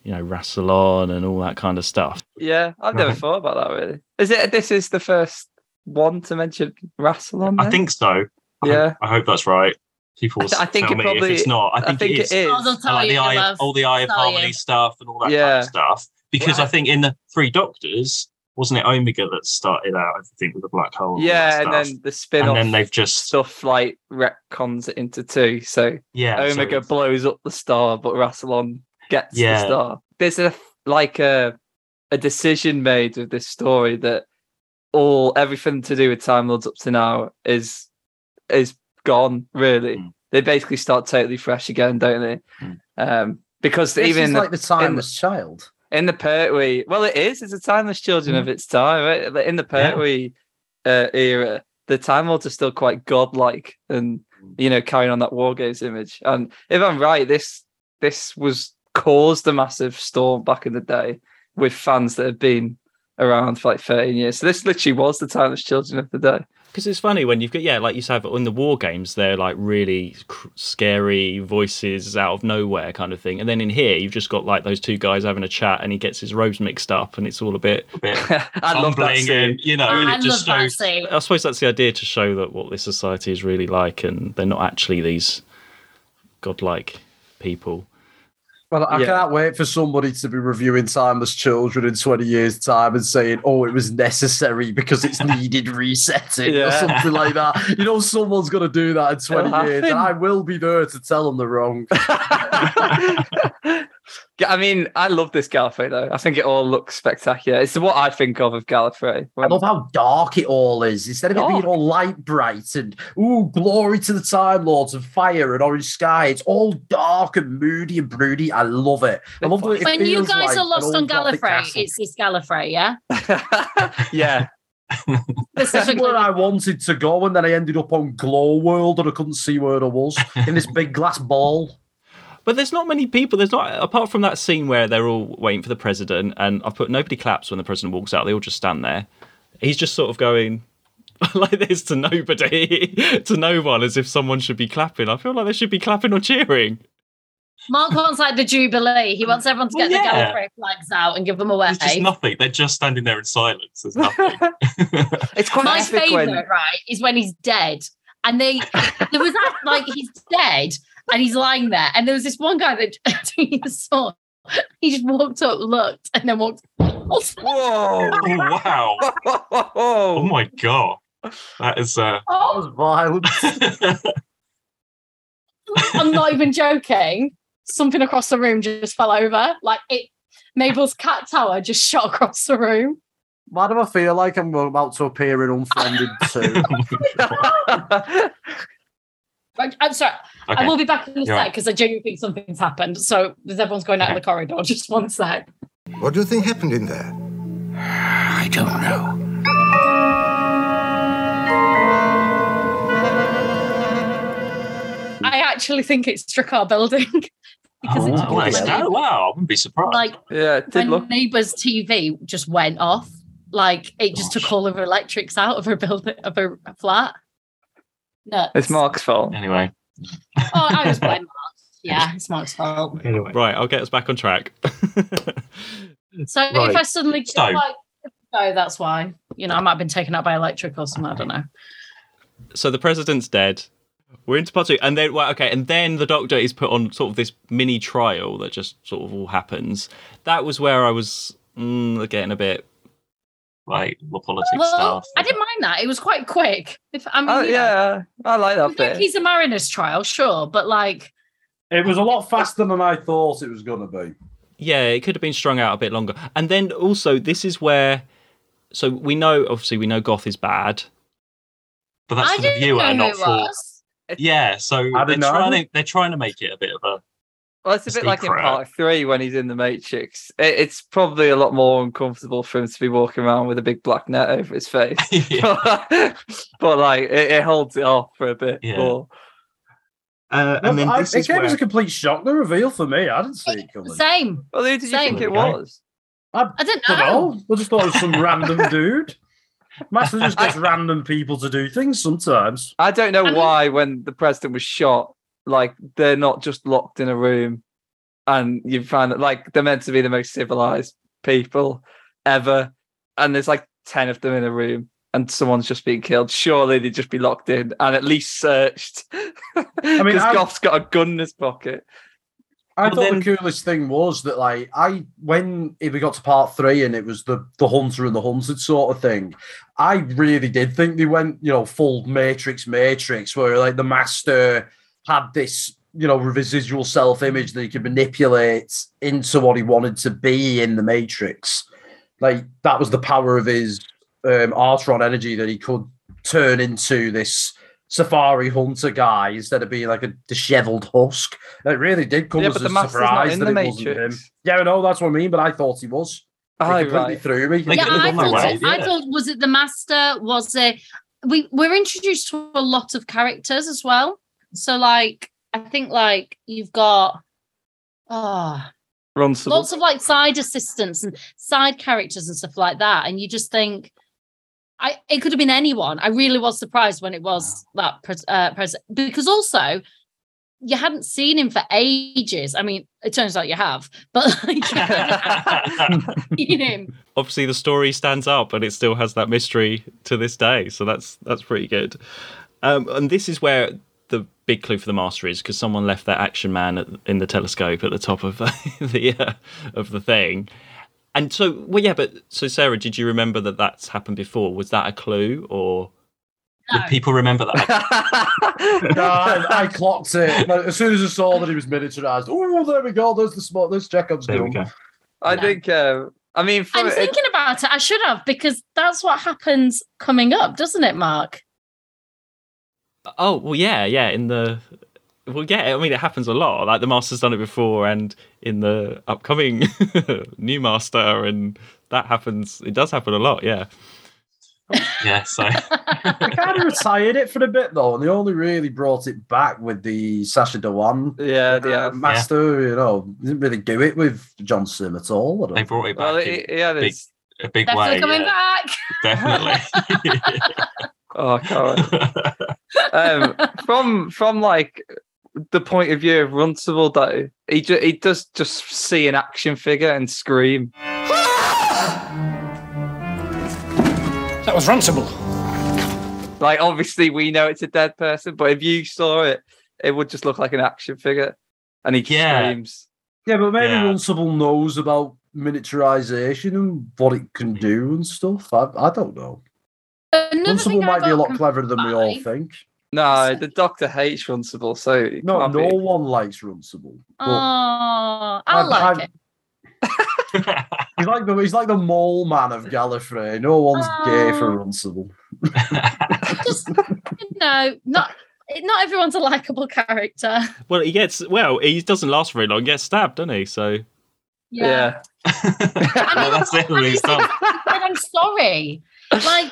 you know Rassilon and all that kind of stuff. yeah, I've never Right. thought about that really. Is it? This is the first one to mention Rassilon. I think so. I Yeah. hope, I hope that's right. People I th- I think tell it me probably- if it's not. I I think, think it is. it is. Oh, And like the eye, love. all the Eye of Harmony you. stuff and all that kind of stuff. Because Well, I think in the Three Doctors, wasn't it Omega that started out everything with the black hole? Yeah, that and then the spin off. and off then they've just stuff like retcons it into two. So yeah Omega it's- blows up the star, but Rassilon gets Yeah. the star. There's a like a a decision made with this story that all everything to do with Time Lords up to now is is gone. Really, Mm. they basically start totally fresh again, don't they? Mm. Um, because This even is like the timeless child. in the Pertwee, well, it is. It's a timeless children of its time. Right? But In the Yeah. Pertwee uh, era, the Time Lords are still quite godlike, and you know, carrying on that war games image. And if I'm right, this this was caused a massive storm back in the day with fans that have been around for like 13 years. So this literally was the timeless children of the day. Because it's funny when you've got yeah, like you said, in the war games, they're like really cr- scary voices out of nowhere kind of thing, and then in here you've just got like those two guys having a chat, and he gets his robes mixed up, and it's all a bit. *laughs* *laughs* I love that tumbling scene. and you know, oh, I and love it just that shows scene. I suppose that's the idea to show that what this society is really like, and they're not actually these godlike people. Well, I Yeah. can't wait for somebody to be reviewing Timeless Children in 20 years' time and saying, oh, it was necessary because it's *laughs* needed resetting or something like that. You know, someone's going to do that in 20 It'll years, and. I will be there to tell them they're wrong. *laughs* *laughs* Yeah, I mean, I love this Gallifrey though. I think it all looks spectacular. It's what I think of of Gallifrey. I love how dark it all is. Instead of it being all light bright and ooh, glory to the Time Lords and fire and orange sky, it's all dark and moody and broody. I love it. I love that it when you guys like are lost on old Gallifrey, castle. it's this Gallifrey, yeah? *laughs* yeah, this is where I wanted to go, and then I ended up on Glow World, and I couldn't see where I was in this big glass ball. But there's not many people. There's not apart from that scene where they're all waiting for the president, and I've put nobody claps when the president walks out. They all just stand there. He's just sort of going *laughs* like this to nobody, *laughs* to no one, as if someone should be clapping. I feel like they should be clapping or cheering. Mark wants like the Jubilee. He wants everyone to Well, get yeah. the Gallifrey flags out and give them away. there's just nothing. They're just standing there in silence. There's nothing. *laughs* it's quite My favourite, when right, is when he's dead. And they there was that like he's dead and he's lying there. And there was this one guy that *laughs* he saw. He just walked up, looked, and then walked. whoa, oh, wow. Oh oh, my god. That is uh *laughs* That was violent. I'm not even joking. Something across the room just fell over. Like it Mabel's cat tower just shot across the room. Why do I feel like I'm about to appear in Unfriended *laughs* 2? Right, I'm sorry. Okay. I will be back in a You're sec right. because I genuinely think something's happened. So as everyone's going out Okay. the corridor, *laughs* just one sec. What do you think happened in there? I don't know. I actually think *laughs* oh, it's Drakkar building because it Oh, just well, went it's- wow, I wouldn't be surprised. like yeah, it did look. neighbour's TV just went off. Like it just took all of her electrics out of her building of her flat. No, It's Mark's fault. anyway. Oh, I was blame Mark. Yeah, it's Mark's fault. Anyway. Right, I'll get us back on track. *laughs* So Right. if I suddenly So- like, no, that's why. you know, I might have been taken out by electric or something. I don't know. so the president's dead. We're into part two, and then well, okay, and then the doctor is put on sort of this mini trial that just sort of all happens. That was where I was mm, getting a bit. Like the politics Well, stuff. I didn't mind that. It was quite quick. If I mean, Oh, you know, yeah, I like that bit. he's a Mariners trial, sure, but like, It was a lot faster than I thought it was going to be. Yeah, it could have been strung out a bit longer. And then also, this is where. So we know, obviously, we know Goth is bad. but that's I for the viewer, not who for. Yeah, so they're know. trying to they're trying to make it a bit of a Well, it's a bit like in part three when he's in the Matrix. It, it's probably a lot more uncomfortable for him to be walking around with a big black net over his face. *laughs* yeah. *laughs* but like, it, it holds it off for a bit. Yeah. more. Uh, and then I- this it is came as a complete shock, the reveal for me. I didn't see it coming. Same. Well, who did you Same. think it was? I didn't know. don't know. I just thought it was some random *laughs* dude. Master just gets random people to do things sometimes. I don't know I mean- why when the president was shot, like they're not just locked in a room, and you find that like they're meant to be the most civilized people ever, and there's like ten of them in a room, and someone's just been killed. Surely they'd just be locked in and at least searched. I mean, *laughs* because I- Goth's got a gun in his pocket. I Well, thought then- the coolest thing was that, like, I when we got to part three and it was the the hunter and the hunted sort of thing. I really did think they went, you know, full Matrix, Matrix, where like the master had this, you know, residual self image that he could manipulate into what he wanted to be in the Matrix. Like that was the power of his um, Artron energy that he could turn into this safari hunter guy instead of being like a disheveled husk. It really did come Yeah, as but a the master's not surprise in that the it wasn't him. Yeah, I know that's what I mean, but I thought he was. It Oh, completely right. threw me. They yeah, I thought, way, it, I thought was it the master? Was it we we're introduced to a lot of characters as well. So like I think like you've got oh lots of like side assistants and side characters and stuff like that. And you just think I it could have been anyone. I really was surprised when it was that uh, president because also you hadn't seen him for ages. I mean, it turns out you have, but like, *laughs* *laughs* seen him. Obviously, the story stands up, and it still has that mystery to this day. So that's that's pretty good. Um, and this is where the big clue for the master is because someone left that action man at, in the telescope at the top of *laughs* the uh, of the thing. And so, well, yeah, but so Sarah, did you remember that that's happened before? Was that a clue, or Did people remember that? *laughs* no, I, I clocked it. Like, as soon as I saw that he was miniaturized, oh, there we go. There's the spot. There's Chekhov's There we go. I No. think. Um, I mean, for, I'm it- thinking about it. I should have because that's what happens coming up, doesn't it, Mark? Oh, well, yeah, yeah, in the. Well, yeah, I mean, it happens a lot. Like the master's done it before, and in the upcoming *laughs* new master, and that happens. It does happen a lot, yeah. Yeah, so *laughs* They kind of retired it for a bit though, and they only really brought it back with the Sacha Dhawan yeah, uh, yeah. master. You know, didn't really do it with John Simm at all. I don't they think. brought it back Well, in it, yeah, big, there's. a big Definitely way. coming yeah, back. Definitely. *laughs* Oh, I can't. um, from from like the point of view of Runcible, though, he ju- he does just see an action figure and scream. That was Runcible. Like, obviously, we know it's a dead person, but if you saw it, it would just look like an action figure, and he Yeah. screams. Yeah, but maybe Yeah. Runcible knows about miniaturization and what it can do and stuff. I, I don't know. Another Runcible thing might be a lot cleverer than we all think. No, the doctor hates Runcible, so No, no be. one likes Runcible. Oh, I like I've- it. *laughs* he's like the he's like the mole man of Gallifrey. No one's gay for Oh. Runcible. *laughs* Just no, not not everyone's a likable character. Well, he gets well. He doesn't last very long. He gets stabbed, doesn't he? So Yeah. *laughs* well, that's it. He said, "I'm sorry. Like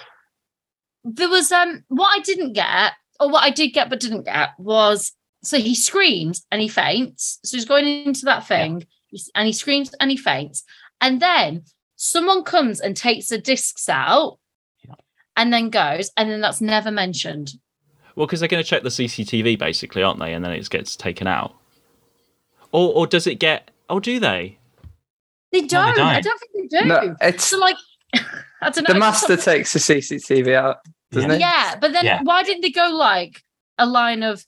there was um what I didn't get, or what I did get but didn't get was so he screams and he faints. So he's going into that thing he's- and he screams and he faints. And then someone comes and takes the discs out Yeah. and then goes, and then that's never mentioned. well, because they're going to check the CCTV basically, aren't they? And then it gets taken out. Or or does it get? Oh, do they? They don't. I don't. don't think they do. No, it's So like *laughs* I don't know. The master takes the CCTV out, doesn't he? Yeah, but then Yeah. why didn't they go like a line of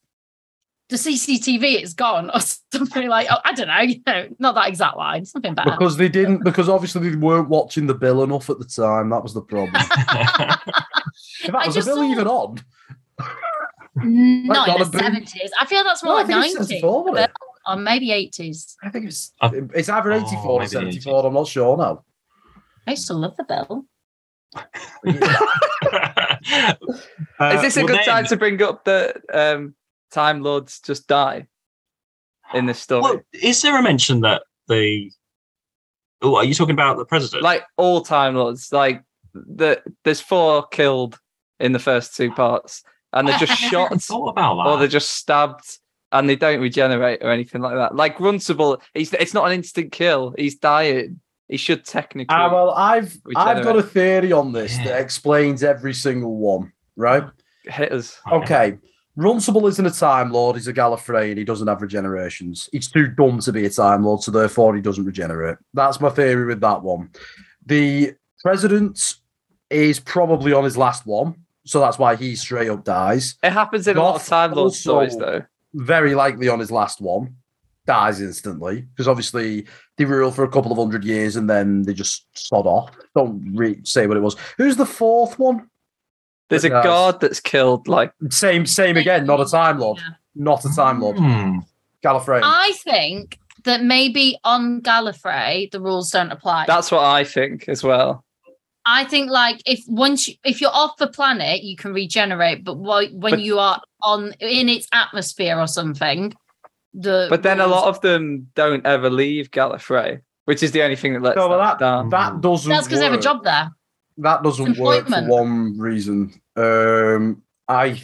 the CCTV is gone or *laughs* something like? Oh, I don't know. You know, not that exact line. Something better. Because they didn't, because obviously they weren't watching the bill enough at the time. That was the problem. *laughs* In fact, I was the bill saw- even on? not in the be- seventies. I feel that's more No, I like think it's nineties 74, wasn't it? or maybe eighties. I think it's it's either oh, 84 or maybe the 74. I'm not sure now. I used to love the bill. Is this a good time to bring up that um, Time Lords just die in this story? Well, is there a mention that the? Oh, are you talking about the president? like all Time Lords, like the there's four killed in the first two parts, and they're just *laughs* shot about that. or they're just stabbed, and they don't regenerate or anything like that. Like Runcible, he's it's not an instant kill; he's dying. He should technically. Ah, well, I've I've got a theory on this Yeah. that explains every single one, right? hit us. Okay. Runcible isn't a Time Lord, he's a Gallifrey and he doesn't have regenerations. He's too dumb to be a Time Lord, so therefore he doesn't regenerate. That's my theory with that one. The President is probably on his last one, so that's why he straight up dies. It happens in a lot of Time Lord stories, though. Very likely on his last one, dies instantly, because obviously they rule for a couple of hundred years and then they just sod off. Don't re- say what it was. Who's the fourth one? There's a Guys. guard that's killed. Like Same, same again, not a Time Lord. Yeah. Not a Time Lord. Hmm. Gallifrey. I think that maybe on Gallifrey the rules don't apply. that's what I think as well. I think like if once you, if you're off the planet, you can regenerate, but wh- when But- you are on in its atmosphere or something, the But then a lot of them don't ever leave Gallifrey, which is the only thing that lets No, but that that, down. that doesn't that's because they have a job there. That doesn't work for one reason. Um, I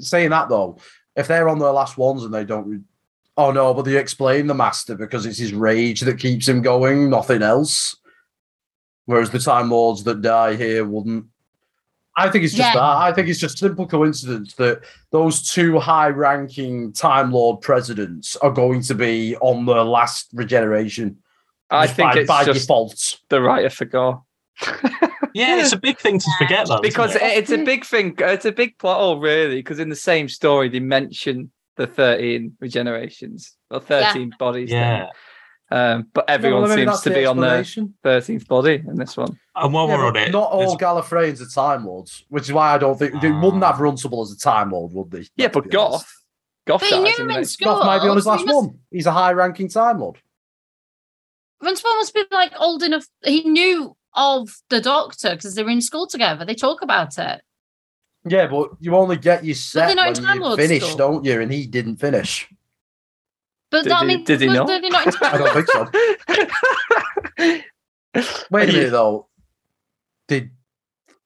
saying that though, if they're on their last ones and they don't, re- oh no, but they explain the master because it's his rage that keeps him going, nothing else. Whereas the Time Lords that die here wouldn't. I think it's just Yeah. that. I think it's just simple coincidence that those two high-ranking Time Lord presidents are going to be on the last regeneration. I just think by, it's by just default. the writer forgot. Yeah, it's a big thing to forget though. because it? it- it's a big thing. It's a big plot hole, really. Because in the same story, they mention the thirteen regenerations or thirteen bodies. yeah. Um, but everyone well, seems to be on the thirteenth body in this one. And while Yeah, we're on it, not all there's- Gallifreyans are Time Lords, which is why I don't think they wouldn't Ah. have Runcible as a Time Lord, would they? Yeah, but. Goth, Goth They dies in him in school. Goth might be on his last must- one. He's a high-ranking Time Lord. Runcible must be like old enough. He knew of the Doctor because they were in school together. They talk about it. Yeah, but you only get your set when Time you Lord finish, school. don't you? And he didn't finish. But Did that he- means did he was- not? They're not in *laughs* I don't think so. Wait a minute, though. Did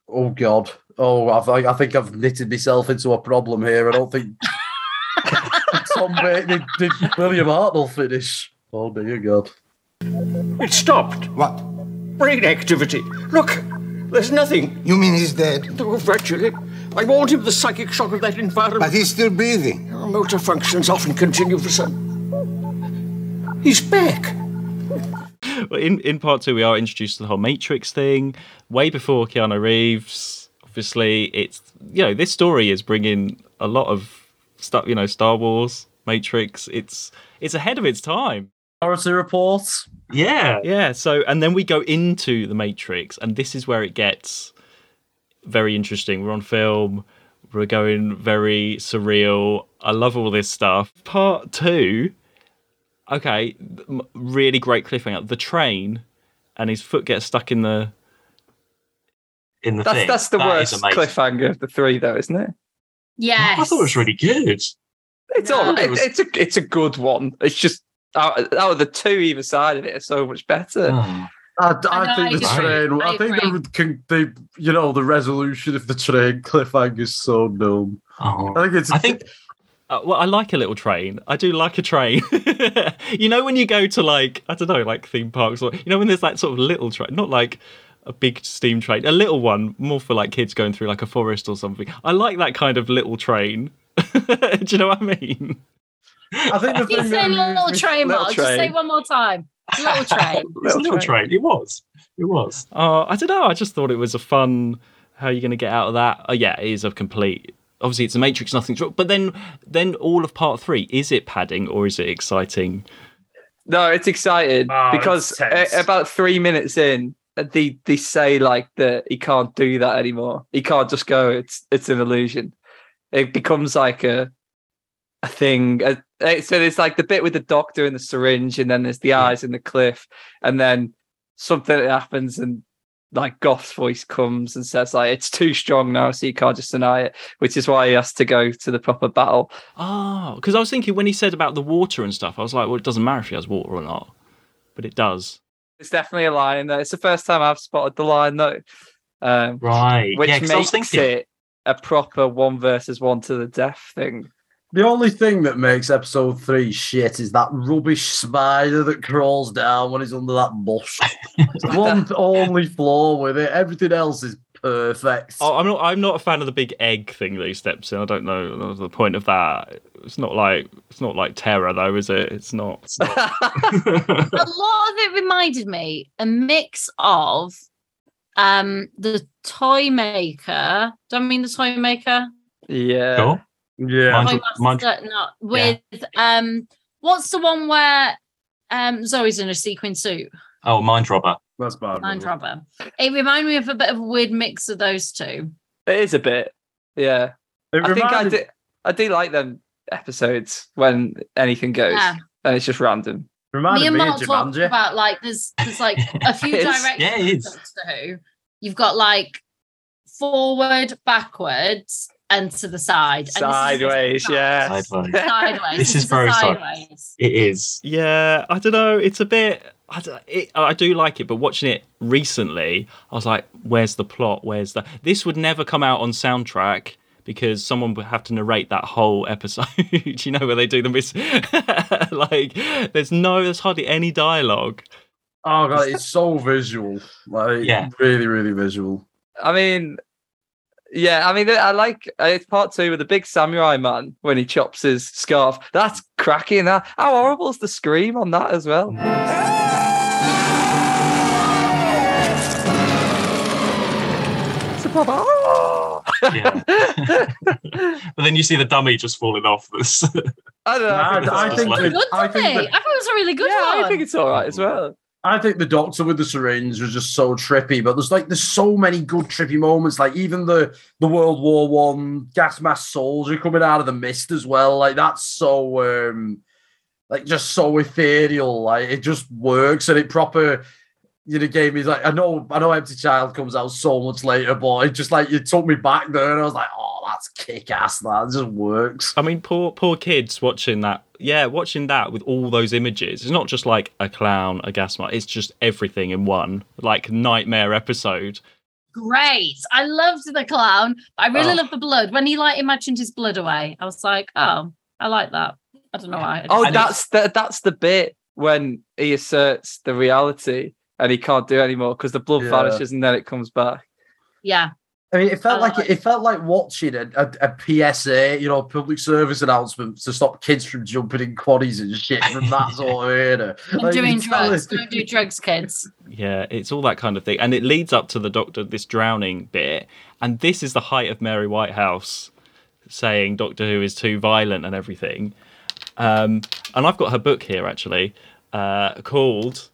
oh god? Oh, I've, I I think I've knitted myself into a problem here. I don't think *laughs* Tom Baker did, did William Hartnell finish. Oh dear God! It stopped. What? Brain activity. Look, there's nothing. You mean he's dead? Oh, virtually. I warned him the psychic shock of that environment. But he's still breathing. Motor functions often continue for some. He's back. Well, in in part two, we are introduced to the whole Matrix thing way before Keanu Reeves. Obviously, it's you know this story is bringing a lot of stuff. You know, Star Wars, Matrix. It's it's ahead of its time. Minority reports. yeah, Yeah. So and then we go into the Matrix, and this is where it gets very interesting. We're on film. We're going very surreal. I love all this stuff. Part two. Okay, really great cliffhanger. The train, and his foot gets stuck in the in the That's thing. that's the That is worst cliffhanger of the three, though, isn't it? Yes. I thought it was really good. It's No. all. It It, was- it's a it's a good one. It's just out, out of the two either side of it are so much better. Oh. I, I, I think the train. I, I think agree. the, can, they, you know, the resolution of the train cliffhanger is so dumb. Oh. I think it's. I think Uh, well, I like a little train. I do like a train. *laughs* you know, when you go to like I don't know, like theme parks, or you know, when there's that sort of little train, not like a big steam train, a little one, more for like kids going through like a forest or something. I like that kind of little train. *laughs* do you know what I mean? I think the Keep thing saying that little amused me- train, little Mark. Just say one more time. *laughs* Little train. it's a little train. It was. It was. Oh, I don't know. I just thought it was a fun. How are you going to get out of that? Oh, yeah, it is a complete. Obviously, it's a Matrix. Nothing's wrong. But then, then all of part three is it padding or is it exciting? No, it's exciting Oh, because a- about three minutes in, they they say like that he can't do that anymore. He can't just go. It's it's an illusion. It becomes like a a thing. Uh, uh, so there's like the bit with the doctor and the syringe, and then there's the eyes in the cliff, and then something happens, and like Goth's voice comes and says like it's too strong now, so you can't just deny it. Which is why he has to go to the proper battle. Oh, because I was thinking when he said about the water and stuff, I was like, well, it doesn't matter if he has water or not, but it does. It's definitely a line in there. It's the first time I've spotted the line though. Um, Right. which yeah, 'cause I was makes thinking. it a proper one versus one to the death thing. The only thing that makes episode three shit is that rubbish spider that crawls down when he's under that bush. *laughs* One only flaw with it. Everything else is perfect. Oh, I'm not. I'm not a fan of the big egg thing that he steps in. I don't know the point of that. It's not like it's not like terror though, is it? It's not. It's not. *laughs* a lot of it reminded me a mix of um the toy maker. Do I mean the toy maker? yeah. Cool. Yeah. Mind- Toy mind- not with um what's the one where um Zoe's in a sequin suit? Oh, Mind Robber. That's bad. Mind Robber. It reminded me of a bit of a weird mix of those two. It is a bit. Yeah. It I think I do I do like them episodes when anything goes Yeah. and it's just random. reminded me and me Mark talked about like there's there's like *laughs* a few It is. directions Yeah, it of. Doctor Who. You've got like forward, backwards, and to the side. And Sideways, yeah. Sideways. Sideways. This is a very side- sideways. It is. Yeah, I don't know. It's a bit. I, don't- it, I do like it, but watching it recently, I was like, "Where's the plot? Where's the?" This would never come out on soundtrack because someone would have to narrate that whole *laughs* episode. you know where they do the miss. *laughs* like, there's no, there's hardly any dialogue. Oh god, it's so visual. Like Yeah. really, really visual. I mean yeah, I mean, I like uh, it's part two with the big samurai man when he chops his scarf. That's cracking. That how horrible is the scream on that as well? It's a proper. "Oh." Yeah. *laughs* but then you see the dummy just falling off. This. *laughs* I don't know. Nah, I think, I it's think alright. that- Good, I think I thought it was a really good yeah, one. I think it's all right as well. I think the doctor with the syringe was just so trippy, but there's like there's so many good trippy moments. Like even the the World War One gas mask soldier coming out of the mist as well. Like that's so um like just so ethereal. Like it just works and it proper you know gave me like I know I know Empty Child comes out so much later, but it just like it took me back there and I was like, oh that's kick ass. That just works. I mean, poor poor kids watching that. Yeah, watching that with all those images. It's not just like a clown, a gas mask. It's just everything in one, like nightmare episode. Great. I loved the clown. I really Oh. loved the blood. When he like imagined his blood away, I was like, oh, I like that. I don't know why. I Oh, that's the that's the bit when he asserts the reality and he can't do anymore because the blood Yeah. vanishes and then it comes back. yeah. I mean, it felt I like like it, it felt like watching a, a, a PSA, you know, public service announcement to stop kids from jumping in quaddies and shit from that *laughs* sort of era. And Like, doing drugs. Don't do drugs, kids. Yeah, it's all that kind of thing, and it leads up to the Doctor this drowning bit, and this is the height of Mary Whitehouse saying Doctor Who is too violent and everything. Um, and I've got her book here actually, uh, called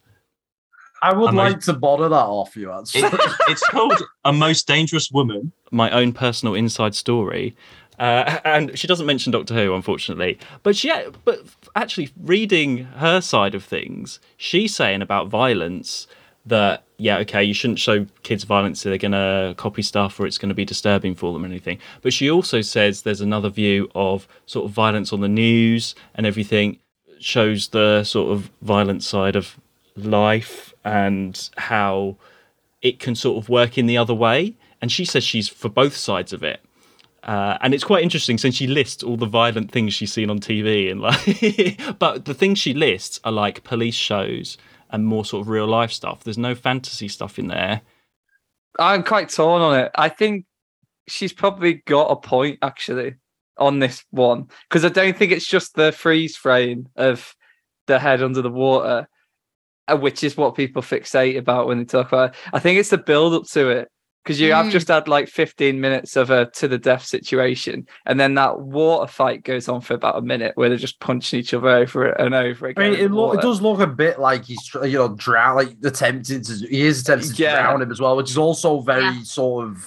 I would I'm like to bother that off you, actually. It, it's called A Most Dangerous Woman. my own personal inside story. Uh, and she doesn't mention Doctor Who, unfortunately. But she, but actually, reading her side of things, she's saying about violence that yeah, okay, you shouldn't show kids violence; they're gonna copy stuff, or it's gonna be disturbing for them, or anything. But she also says there's another view of sort of violence on the news and everything shows the sort of violent side of life and how it can sort of work in the other way. And she says she's for both sides of it. Uh, and it's quite interesting since she lists all the violent things she's seen on TV and like, *laughs* but the things she lists are like police shows and more sort of real life stuff. There's no fantasy stuff in there. I'm quite torn on it. I think she's probably got a point actually on this one because I don't think it's just the freeze frame of the head under the water. Uh, which is what people fixate about when they talk about it. I think it's the build up to it because you have Mm. just had like 15 minutes of a to the death situation, and then that water fight goes on for about a minute where they're just punching each other over and over I again. mean, it, look, it does look a bit like he's you know drown, like attempting to. He is attempting to Yeah. drown him as well, which is also very Yeah. sort of.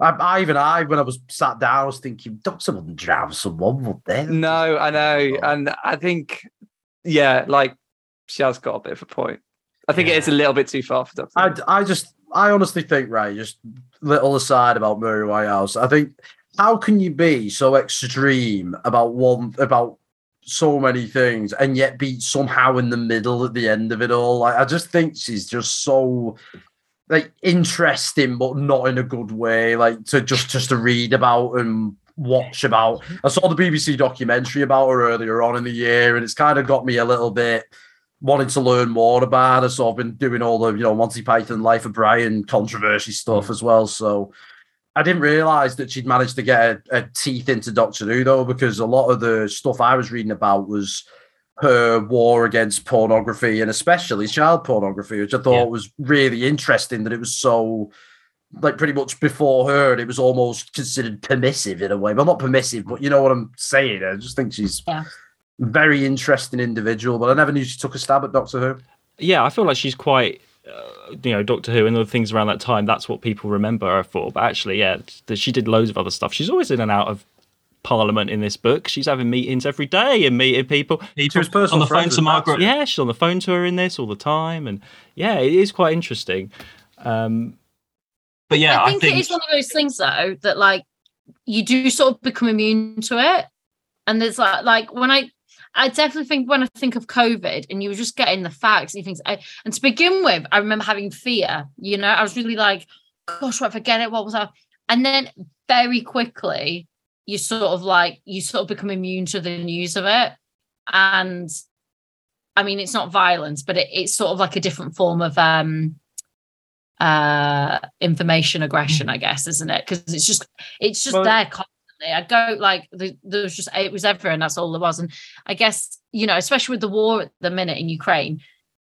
I, I even I when I was sat down, I was thinking, Doctor wouldn't drown someone, would they? No, I know, and I think, yeah, like she has got a bit of a point. I think it is a little bit too far for Doctor. I, I just, I honestly think, right, just little aside about Mary Whitehouse. I think, how can you be so extreme about one, about so many things and yet be somehow in the middle at the end of it all? Like, I just think she's just so, like, interesting, but not in a good way. Like, to just, just to read about and watch about. I saw the BBC documentary about her earlier on in the year, and it's kind of got me a little bit wanting to learn more about her. So I've been doing all the, you know, Monty Python, Life of Brian controversy stuff mm. as well. So I didn't realize that she'd managed to get a, a teeth into Doctor Who though, because a lot of the stuff I was reading about was her war against pornography and especially child pornography, which I thought Yeah. was really interesting that it was so like pretty much before her, and it was almost considered permissive in a way. Well, not permissive, but you know what I'm saying. I just think she's Yeah. Very interesting individual, but I never knew she took a stab at Doctor Who. yeah, I feel like she's quite, uh, you know, Doctor Who and other things around that time. That's what people remember her for. But actually, yeah, th- she did loads of other stuff. She's always in and out of Parliament in this book. She's having meetings every day and meeting people. People was personal on the phone to Margaret. Yeah, she's on the phone to her in this all the time, and yeah, it is quite interesting. Um, But yeah, I think, it is one of those things though that like you do sort of become immune to it. And there's like like when I I definitely think when I think of COVID and you were just getting the facts and you think I, and to begin with, I remember having fear, you know, I was really like, gosh, what if I get it? What was I? And then very quickly you sort of like you sort of become immune to the news of it. And I mean it's not violence, but it, it's sort of like a different form of um uh information aggression i guess isn't it because it's just it's just Well- there i go like the, there was just it was everywhere and that's all there was. And i guess you know especially with the war at the minute in ukraine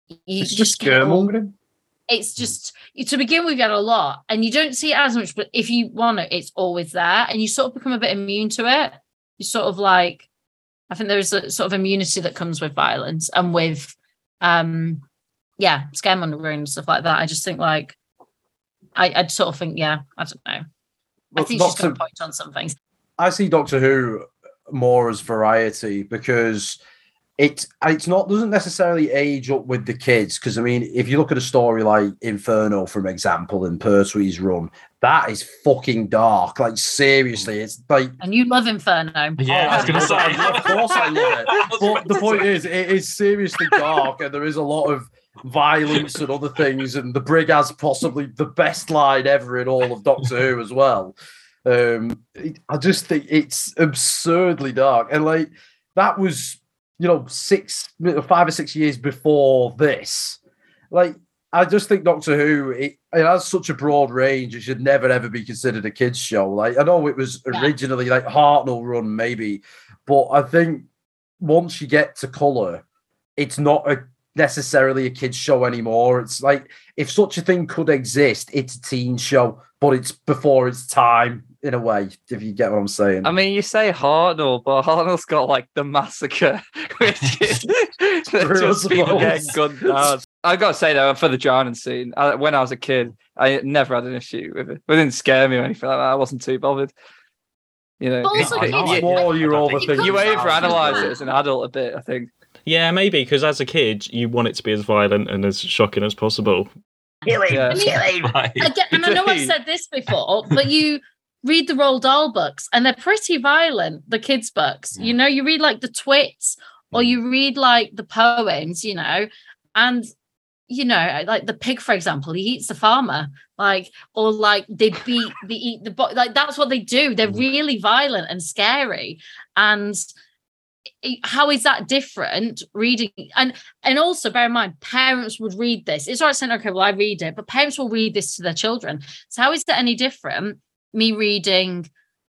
you It's just just get all- scaremongering. it's just to begin with you had a lot and you don't see it as much but if you want it it's always there and you sort of become a bit immune to it. You sort of like i think there's a sort of immunity that comes with violence and with um yeah scaremongering and stuff like that. I just think like i i'd sort of think yeah i don't know. I think she's going to point on some things I see Doctor Who more as variety because it it's not doesn't necessarily age up with the kids. Because I mean, if you look at a story like Inferno, for example, in Pertwee's run, that is fucking dark. Like seriously, it's like and you love inferno Yeah, I was going to Oh, say. Of course I love it. *laughs* But the point is, it is seriously dark, and there is a lot of violence and other things. And the brig has possibly the best line ever in all of Doctor Who as well. Um, it- I just think it's absurdly dark, and like that was, you know, six, five or six years before this. Like, I just think Doctor Who it, it has such a broad range; it should never ever be considered a kids' show. Like, I know it was originally like Hartnell run, maybe, but I think once you get to color, it's not a necessarily a kids show anymore. It's like if such a thing could exist, it's a teen show, but it's before its time in a way. If you get what I'm saying. I mean, you say Hartnell, but Hartnell's got like the massacre, *laughs* which is *laughs* they're I just people getting gunned down. I gotta say though, for the drowning scene, I, when I was a kid, I never had an issue with it. It didn't scare me or anything like that. I wasn't too bothered. You know, But also, I kids- know, I- more you're I- overthinking. you comes down to overanalyze it as an adult a bit. I think. yeah, maybe because as a kid, you want it to be as violent and as shocking as possible. Yeah. I mean, *laughs* Right. Again, and I know I've said this before, but you read the Roald Dahl books and they're pretty violent, the kids' books. You mm. know, you read like the twits or mm. you read like the poems, you know, and you know, like the pig, for example, he eats the farmer, like, or like they beat, they eat the bo- like that's what they do. They're mm. really violent and scary. And how is that different reading and and also bear in mind parents would read this it's all right saying okay well i read it but parents will read this to their children so how is that any different me reading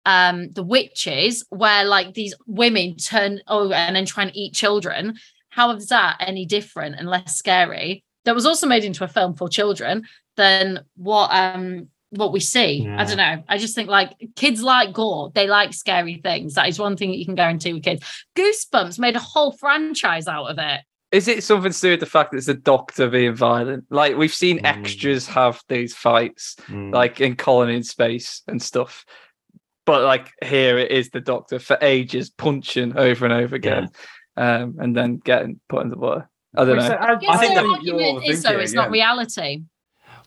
um the witches where like these women turn over and then try and eat children how is that any different and less scary? That was also made into a film for children than what um what we see. Yeah. I don't know. I just think like kids like gore. They like scary things. That is one thing that you can guarantee with kids. Goosebumps made a whole franchise out of it. Is it something to do with the fact that it's a doctor being violent? Like we've seen Mm. extras have these fights, Mm. like in Colony in Space and stuff. But like here it is the doctor for ages punching over and over again. Um, and then getting put in the water. I don't Which know. I, Yes, think the that argument is though it's not reality.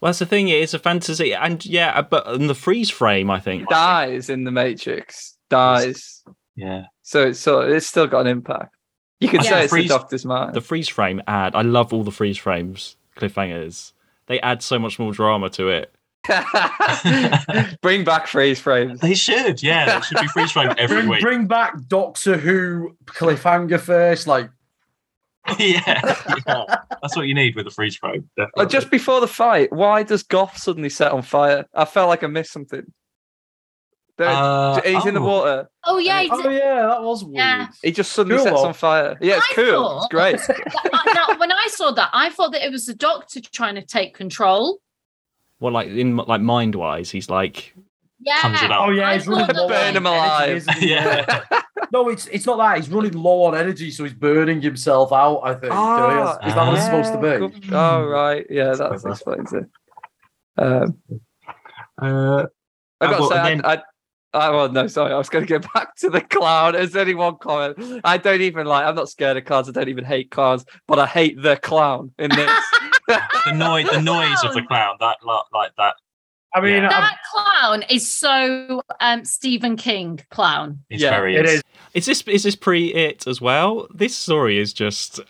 Well, that's the thing. It is a fantasy, and yeah, but in the freeze frame, I think. dies in the Matrix. Dies. yeah. So it's so it's still got an impact. You could Yeah. say it's Freeze- the doctor's mind. The freeze frame ad. I love all the freeze frames cliffhangers. They add so much more drama to it. *laughs* Bring back freeze frames. They should, yeah. There should be freeze frame every Bring, week. bring back Doctor Who cliffhanger first. Like, *laughs* yeah, yeah. That's what you need with a freeze frame. Definitely. just before the fight, why does Goth suddenly set on fire? I felt like I missed something. There- Uh, he's in the oh. water. Oh yeah, it's, oh yeah, that was weird. Yeah. He just suddenly Cool, sets on fire. Yeah, it's I cool. thought- It's great. I- now, when I saw that, I thought that it was the doctor trying to take control. Well, like in like mind wise, he's like Yeah. Comes it up. Oh yeah, I he's running low Burn on him alive. *laughs* Yeah. No, it's it's not that. He's running low on energy, so he's burning himself out. I think. Ah, is that what it's supposed to be? Good- Oh right, yeah, That's that clever. explains it. Um, Uh, I got to say, and I, I, I, well, no, sorry, I was going to get *laughs* back to the clown. Is only one comment? I don't even like. I'm not scared of clowns. I don't even hate clowns, but I hate the clown in this. *laughs* the noise, the noise of the clown, that like that I mean, Yeah. I'm- That clown is so um Stephen King clown. It's yeah, very it is. Is this is this pre it as well? This story is just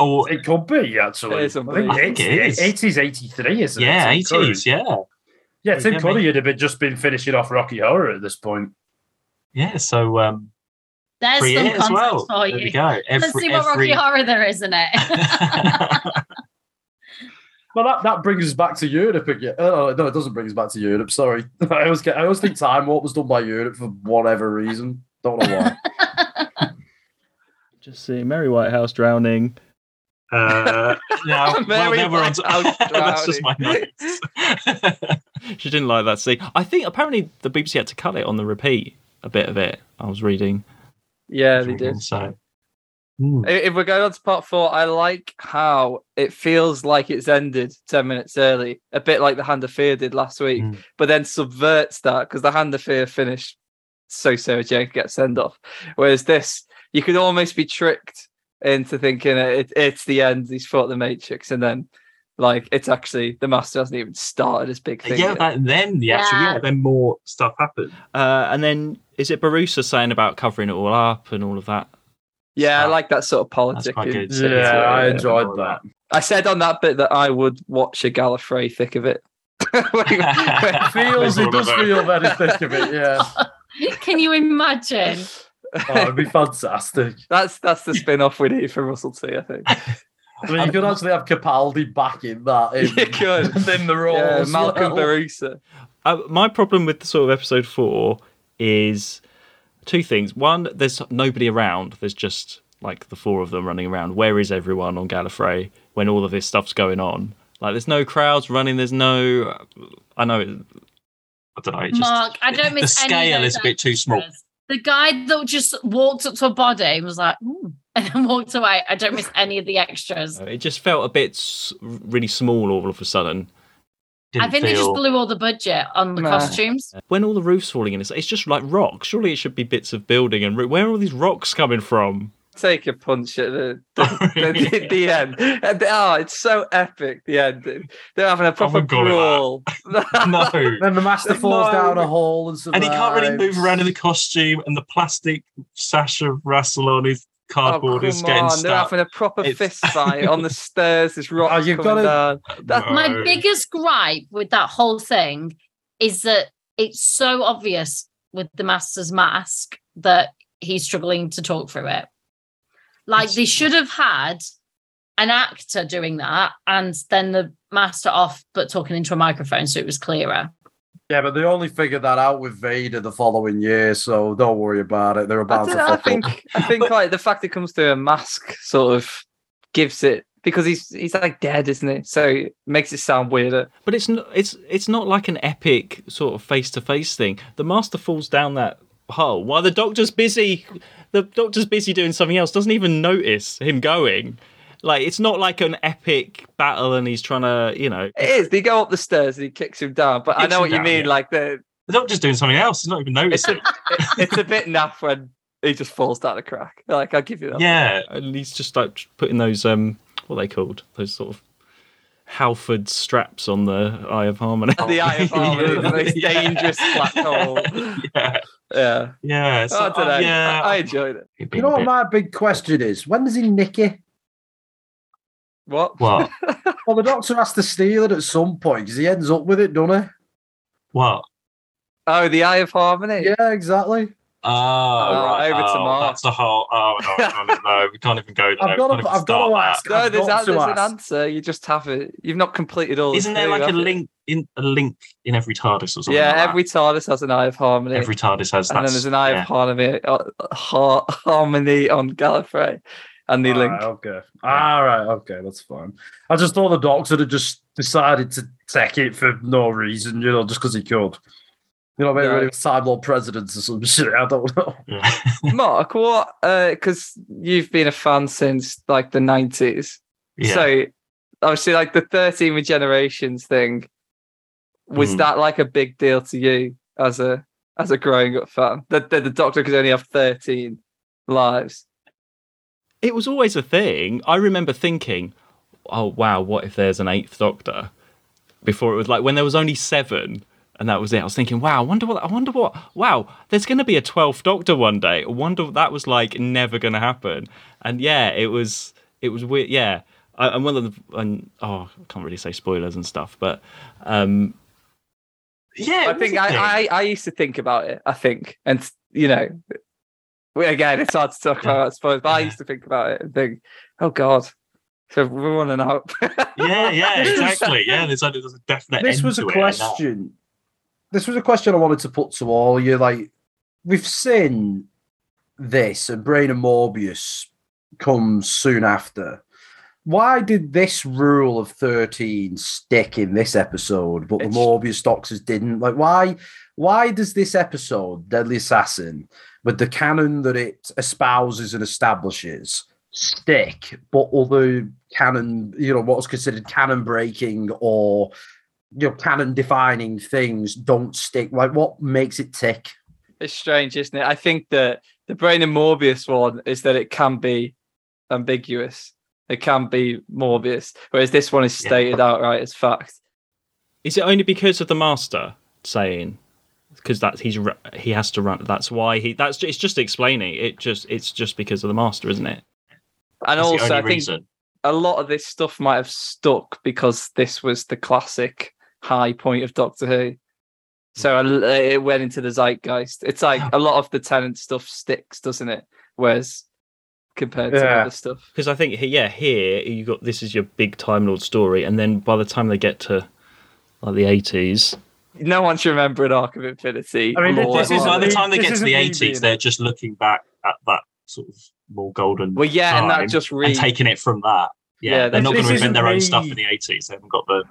Oh, It could be actually. It is I think unbelievable. I think it is. Eighties, eighty three, isn't yeah, it? Yeah, Curry. eighties. Yeah, Yeah, Tim Yeah, Curry mate. would have just been finishing off Rocky Horror at this point. yeah. So um, There's pre some it as context well. for There we you. go. Let's Every, see what every... Rocky Horror there is in it. *laughs* Well, that, that brings us back to Europe again. Oh, no, it doesn't bring us back to Europe. Sorry, *laughs* I always get. I always think Time Warp was done by Europe for whatever reason. Don't know why. *laughs* just see Mary Whitehouse drowning. Uh, *laughs* no, well, Mary we're on to, Whitehouse that's just my drowning. notes. *laughs* She didn't like that scene. I think apparently the BBC had to cut it on the repeat. A bit of it. I was reading. yeah, they did. So. I- If we're going on to part four, I like how it feels like it's ended 10 minutes early, a bit like the Hand of Fear did last week, Mm. but then subverts that because the Hand of Fear finished so Sarah Jane gets send off. Whereas this, you could almost be tricked into thinking it, it's the end, he's fought the Matrix, and then like it's actually the Master hasn't even started his big thing. yeah, yet. that, then the actual Yeah. yeah, then more stuff happens. Uh, and then is it Borusa saying about covering it all up and all of that? yeah, I like that sort of politics. quite good. yeah, I enjoyed that. I said on that bit that I would watch a Gallifrey thick of it. *laughs* *laughs* It feels. It does feel very thick of it. Yeah, *laughs* Can you imagine? Oh, it'd be fantastic. *laughs* That's that's the spin off we need for Russell T, I think. I mean, you could actually have Capaldi back in that. In, *laughs* You could. *laughs* in the role. yeah, Malcolm well. Borusa. Uh, my problem with the sort of episode four is two things. One, there's nobody around. There's just like the four of them running around. Where is everyone on Gallifrey when all of this stuff's going on? Like, there's no crowds running. There's no. I know. it- I don't know. It just, Mark, I don't the miss any of scale those is a bit too small. Extras. The guy that just walked up to a body and was like, "Ooh," and then walked away. I don't miss any of the extras. It just felt a bit really small all of a sudden. I didn't think they just blew all the budget on the Nah. costumes. When all the roof's falling in, it's, it's just like rocks. Surely it should be bits of building and roo- where are all these rocks coming from? Take a punch at the, *laughs* the, the, the end. And, oh, it's so epic, the ending. They're having a proper wouldn't call it brawl. *laughs* no. Then the master *laughs* falls no- down a hole and And he can't really move around in the costume, and the plastic sash of Rassilon his Oh, cardboard come is getting on. They're stuck. having a proper It's- fist fight on the stairs. There's rocks Oh, you've coming gotta- down. That, My biggest gripe with that whole thing is that it's so obvious with the master's mask that he's struggling to talk through it. Like they should have had an actor doing that and then the master off but talking into a microphone so it was clearer. Yeah, but they only figured that out with Vader the following year, so don't worry about it. They're I, about don't to know, I think up. I think *laughs* like the fact it comes to a mask sort of gives it because he's he's like dead, isn't he? So it makes it sound weirder. But it's not. It's it's not like an epic sort of face to face thing. The master falls down that hole while the doctor's busy. The doctor's busy doing something else. Doesn't even notice him going. Like it's not like an epic battle, and he's trying to, you know. It is. They go up the stairs and he kicks him down. But I know him what you mean. yeah. Like the The doctor's doing something else. He's not even it's a, noticing. it's a bit naff when he just falls down a crack. Like I'll give you that. yeah. And he's just like putting those um, what are they called? Those sort of Halford straps on the Eye of Harmony. The Eye of *laughs* Harmony, the most Yeah. dangerous black *laughs* hole. Yeah. Yeah. Yeah. Oh, I don't know. uh, yeah. I, I enjoyed it. You know a what my big question is? When does he nick it? What? What? *laughs* Well, the doctor has to steal it at some point because he ends up with it, doesn't he? What? Oh, the Eye of Harmony. Yeah, exactly. Oh, right. over to oh, Mars. That's the whole. Oh no, I can't, no, we can't even go *laughs* there. I've got can't to, even I've got to start ask. No, there's, got a, to there's an answer. You just have it. You've not completed all. Isn't there two, like a link in a link in every TARDIS or something? Yeah, like that? every TARDIS has an Eye of Harmony. every TARDIS has and then there's an Eye yeah. of Harmony, uh, har- Harmony on Gallifrey, and the All link. right, okay. All right, okay, that's fine. I just thought the doctor had just decided to take it for no reason, you know, just because he could. You know, maybe No. when he was Time Lord President or some shit. I don't know. *laughs* Mark, what? Because you've been a fan since like the nineties. Yeah. So obviously, like the thirteen regenerations thing, was Mm. that like a big deal to you as a as a growing up fan? That that the Doctor could only have thirteen lives. it was always a thing. I remember thinking, "Oh wow, what if there's an eighth Doctor?" Before it was like when there was only seven, and that was it. I was thinking, "Wow, I wonder what. I wonder what. Wow, there's going to be a twelfth Doctor one day. I wonder what that was like. Never going to happen." And yeah, it was. It was weird. Yeah, I, and one of the and oh, I can't really say spoilers and stuff, but um, yeah, I think was a thing. I, I I used to think about it. I think, and you know, again, it's hard to talk about, I suppose. But I used to think about it and think, oh god, so we're running out. yeah, yeah, *laughs* exactly. Yeah, there's a, there's a definite. this end was a to it, I know. question. This was a question I wanted to put to all you. Like, we've seen this, and Brain and Morbius comes soon after. Why did this rule of 13 stick in this episode, but the It's- Morbius Doctors didn't? Like, why why does this episode, Deadly Assassin, with the canon that it espouses and establishes, stick, but other canon, you know, what's considered canon breaking or you know, canon defining things don't stick? Like, what makes it tick? it's strange, isn't it? I think that the Brain and Morbius one is that it can be ambiguous. It can be Morbius, whereas this one is Yeah. stated outright as fact. is it only because of the Master saying? Because that he's he has to run. That's why he. That's it's just explaining. It just it's just because of the Master, isn't it? And That's also, I think reason. a lot of this stuff might have stuck because this was the classic high point of Doctor Who. So a- it went into the zeitgeist. It's like oh. a lot of the Tennant stuff sticks, doesn't it? Whereas compared to Yeah. other stuff, Because I think yeah, here you got this is your big Time Lord story, and then by the time they get to like the eighties, no one should remember an Arc of Infinity. I mean, more This is by the time they get to the 80s, they're just looking back at that sort of more golden well, yeah, and that time just and taking it from that. Yeah, Yeah, they're not going to invent their own stuff in the 80s. They haven't got the.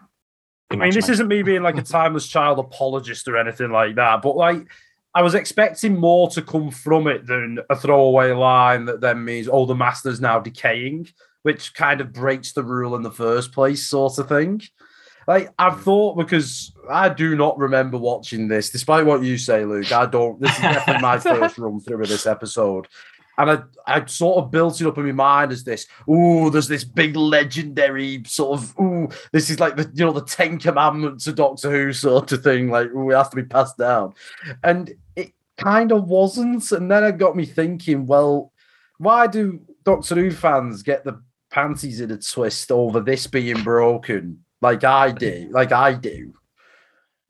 I mean, this isn't me being like a timeless child apologist or anything like that, but like I was expecting more to come from it than a throwaway line that then means, oh, the master's now decaying, which kind of breaks the rule in the first place, sort of thing. Like I've hmm. thought because I do not remember watching this, despite what you say, Luke. I don't. This is definitely my *laughs* first run through of this episode, and I I sort of built it up in my mind as this. oh, there's this big legendary sort of. oh, this is like the you know the Ten Commandments of Doctor Who sort of thing. Like, ooh, it has to be passed down, and it kind of wasn't. And then it got me thinking. Well, why do Doctor Who fans get the panties in a twist over this being broken? Like I do, like I do.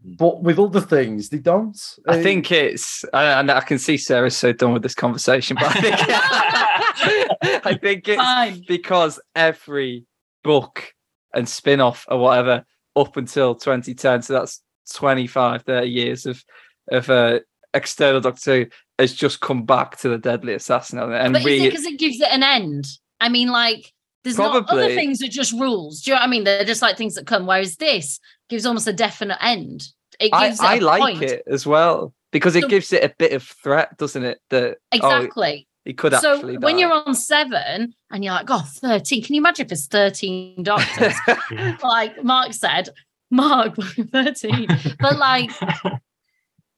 But with other things, they don't. I Uh, think it's, and I can see Sarah's so done with this conversation, but I think, *laughs* *laughs* I think it's Fine. because every book and spin off or whatever up until 2010, so that's 25, 30 years of of uh, external Doctor Who has just come back to the Deadly Assassin on it, and But is it because it gives it an end? I mean, like, there's not other things that just rules. Do you know what I mean? They're just like things that come. Whereas this gives almost a definite end. It I, gives I it a like point. it as well because it So- gives it a bit of threat, doesn't it? That oh, Exactly. he could so actually. when you're on seven and you're like, oh, 13, can you imagine if it's 13 doctors? *laughs* like Mark said, Mark *laughs* 13. but like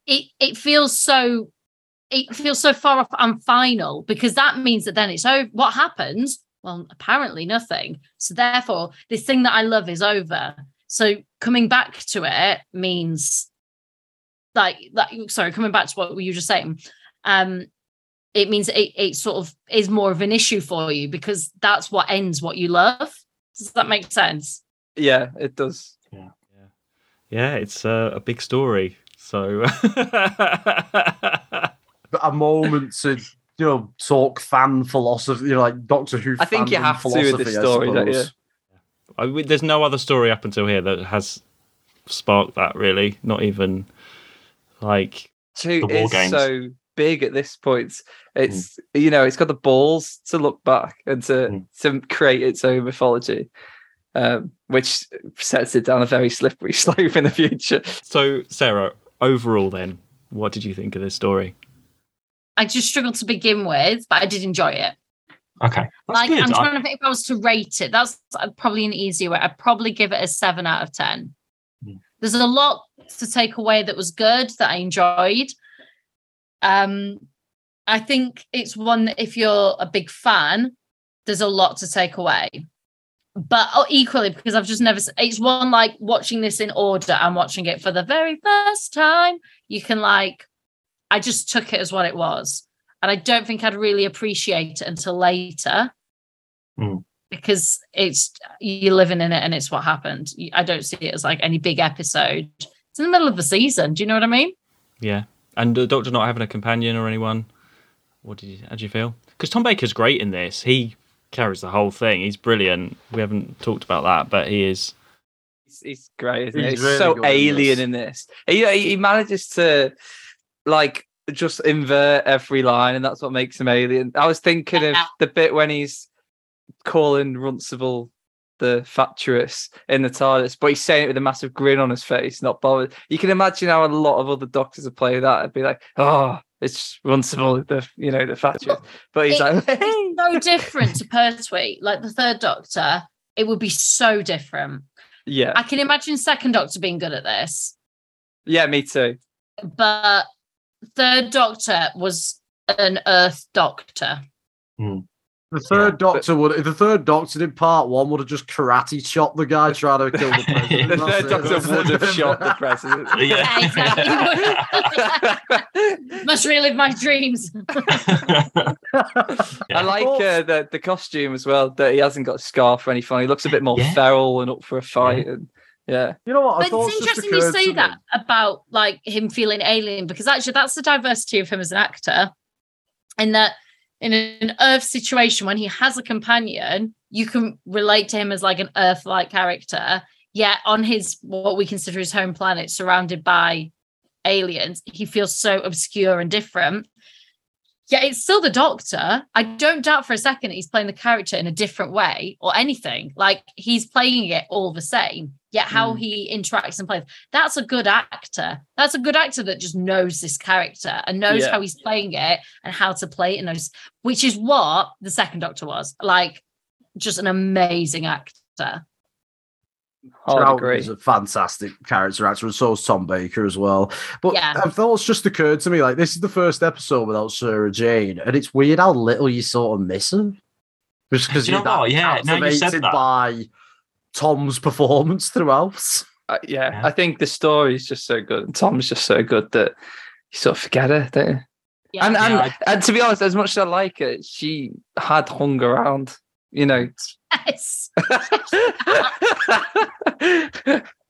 it it feels so it feels so far off and final because that means that then it's over. What happens? Well, apparently nothing. So therefore, this thing that I love is over. So coming back to it means like like sorry, coming back to what you were just saying. Um it means it, it sort of is more of an issue for you because that's what ends what you love. Does that make sense? yeah, it does. Yeah, yeah. Yeah, it's uh, a big story. So *laughs* a moment to you know talk fan philosophy, you know, like Doctor Who. I think you have to with this story, don't you? Suppose. I, w- there's no other story up until here that has sparked that really. Not even like Two The War is Games. so big at this point. It's you know, it's got the balls to look back and to Mm. to create its own mythology. Um, which sets it down a very slippery *laughs* slope in the future. so. Sarah, overall, then, what did you think of this story? I just struggled to begin with, but I did enjoy it. Okay. That's like good. I'm I- trying to think if I was to rate it. That's uh, probably an easier way. I'd probably give it a seven out of ten. Hmm. There's a lot to take away that was good that I enjoyed. Um, I think it's one that if you're a big fan, there's a lot to take away. But oh, equally, because I've just never, it's one like watching this in order and watching it for the very first time. You can like, I just took it as what it was. And I don't think I'd really appreciate it until later Mm. because it's you're living in it and it's what happened. I don't see it as like any big episode. It's in the middle of the season. Do you know what I mean? Yeah, and the Doctor not having a companion or anyone. What did you? How do you feel? Because Tom Baker's great in this. He carries the whole thing. He's brilliant. We haven't talked about that, but he is. He's, he's great, isn't he? He's He's really so good in alien this. in this. He, he he manages to like just invert every line, and that's what makes him alien. I was thinking of the bit when he's calling Runcible the fatuous in the TARDIS, but he's saying it with a massive grin on his face, not bothered. You can imagine how a lot of other doctors would play that. It'd be like, oh, it's Runcible, the you know, the fatuous. But he's It- like, it's so different to Pertwee. Like the third Doctor, it would be so different. yeah, I can imagine second Doctor being good at this, yeah, me too. but third Doctor was an Earth Doctor. The third Doctor would, if the third Doctor did part one, would have just karate chopped the guy trying to kill the *laughs* president. the third it. Doctor would have *laughs* shot the president. *laughs* Yeah, exactly. Must relive my dreams. I like uh, the the costume as well. That he hasn't got a scarf or anything. He looks a bit more Yeah. feral and up for a fight. And yeah, You know what? I But thought it's just interesting you say to me. that about like him feeling alien because actually that's the diversity of him as an actor. In that in an Earth situation when he has a companion, you can relate to him as like an Earth-like character. Yet on his what we consider his home planet, surrounded by aliens, he feels so obscure and different. Yeah, it's still the Doctor. I don't doubt for a second that he's playing the character in a different way or anything. Like he's playing it all the same. Yet how Mm. he interacts and plays, that's a good actor. That's a good actor that just knows this character and knows Yeah. how he's playing it and how to play it and knows, which is what the second Doctor was. Like just an amazing actor. hard Troughton agree. is a fantastic character actor, and so is Tom Baker as well. But Yeah. I thought just occurred to me like this is the first episode without Sarah Jane, and it's weird how little you sort of miss her. Just because you you're know that what? Yeah, now you said captivated that. by Tom's performance throughout. Uh, yeah, Yeah. I think the story is just so good, and Tom's just so good that you sort of forget her, don't you? Yeah. And and, Yeah, and to be honest, as much as I like it, she had hung around. You know, yes. *laughs*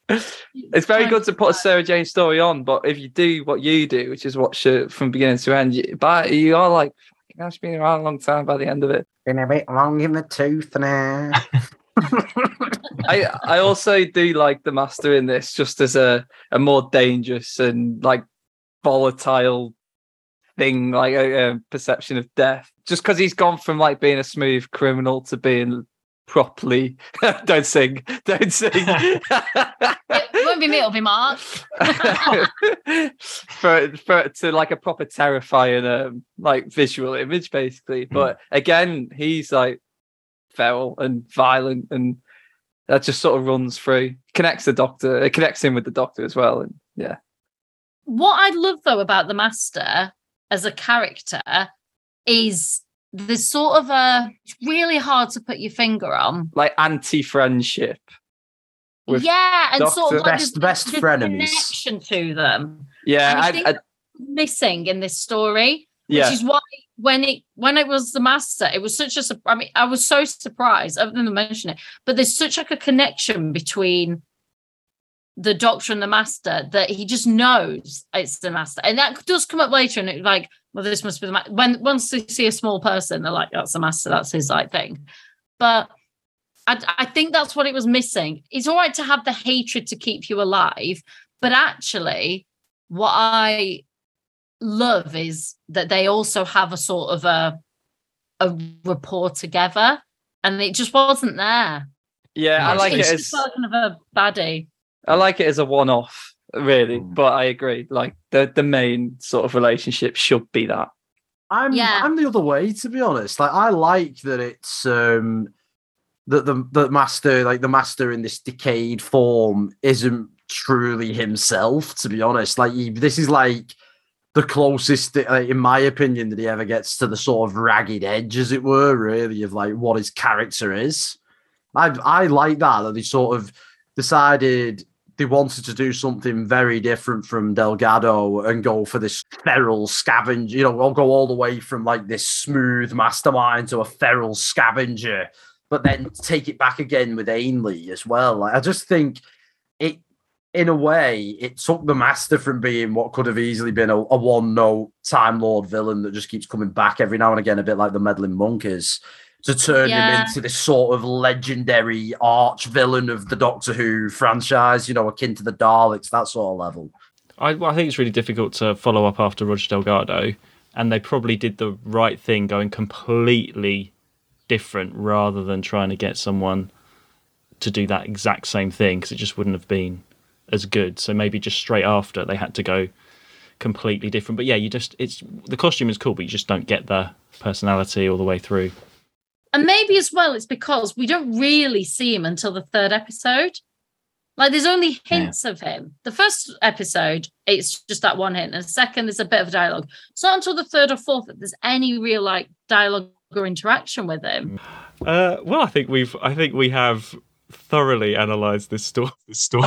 it's very good to put a Sarah Jane story on, but if you do what you do, which is watch it from beginning to end, you, but you are like, "Fucking hell, she's been around a long time by the end of it. Been a bit long in the tooth now. *laughs* I I also do like the master in this just as a a more dangerous and like volatile thing, like a, a perception of death. Just because he's gone from like being a smooth criminal to being properly. *laughs* don't sing, don't sing. *laughs* It won't be me, it'll be Mark. *laughs* for for to like a proper terrifying um like visual image basically hmm. but again he's like feral and violent and that just sort of runs through connects the doctor it connects him with the doctor as well and yeah What I love though about the Master as a character is there's sort of a it's really hard to put your finger on. like anti-friendship with yeah, and sort of Doctor- like Best- there's- best there's frenemies. connection to them. yeah And I I, think I, missing in this story. yeah which is why when it when it was the master it was such a i mean i was so surprised other than to mention it but there's such like a connection between the doctor and the master that he just knows it's the master and that does come up later and it's like well this must be the ma-. when once they see a small person they're like that's the master that's his like thing but I, I think that's what it was missing it's all right to have the hatred to keep you alive but actually what i love is that they also have a sort of a a rapport together and it just wasn't there yeah i It's- like it it's as kind of a baddie i like it as a one-off really Mm. but i agree like the the main sort of relationship should be that I'm Yeah. I'm the other way to be honest. Like I like that it's um that the the master like the master in this decayed form isn't truly himself. To be honest, like he, this is like the closest, like, in my opinion, that he ever gets to the sort of ragged edge, as it were, really of like what his character is. I I like that that they sort of decided they wanted to do something very different from Delgado and go for this feral scavenger, you know, I'll go all the way from like this smooth mastermind to a feral scavenger, but then take it back again with Ainley as well. Like, I just think it, in a way, it took the master from being what could have easily been a, a one note Time Lord villain that just keeps coming back every now and again, a bit like the meddling monk is to turn Yeah. him into this sort of legendary arch villain of the Doctor Who franchise, you know, akin to the Daleks, that sort of level. I, well, I think it's really difficult to follow up after Roger Delgado, and they probably did the right thing going completely different rather than trying to get someone to do that exact same thing because it just wouldn't have been as good. So maybe just straight after they had to go completely different. But yeah, you just it's the costume is cool, but you just don't get the personality all the way through. and maybe as well it's because we don't really see him until the third episode like there's only hints of him the first episode it's just that one hint and the second there's a bit of dialogue it's not until the third or fourth that there's any real like dialogue or interaction with him Uh, well, I think we've I think we have thoroughly analysed *laughs* this story. This *laughs* story.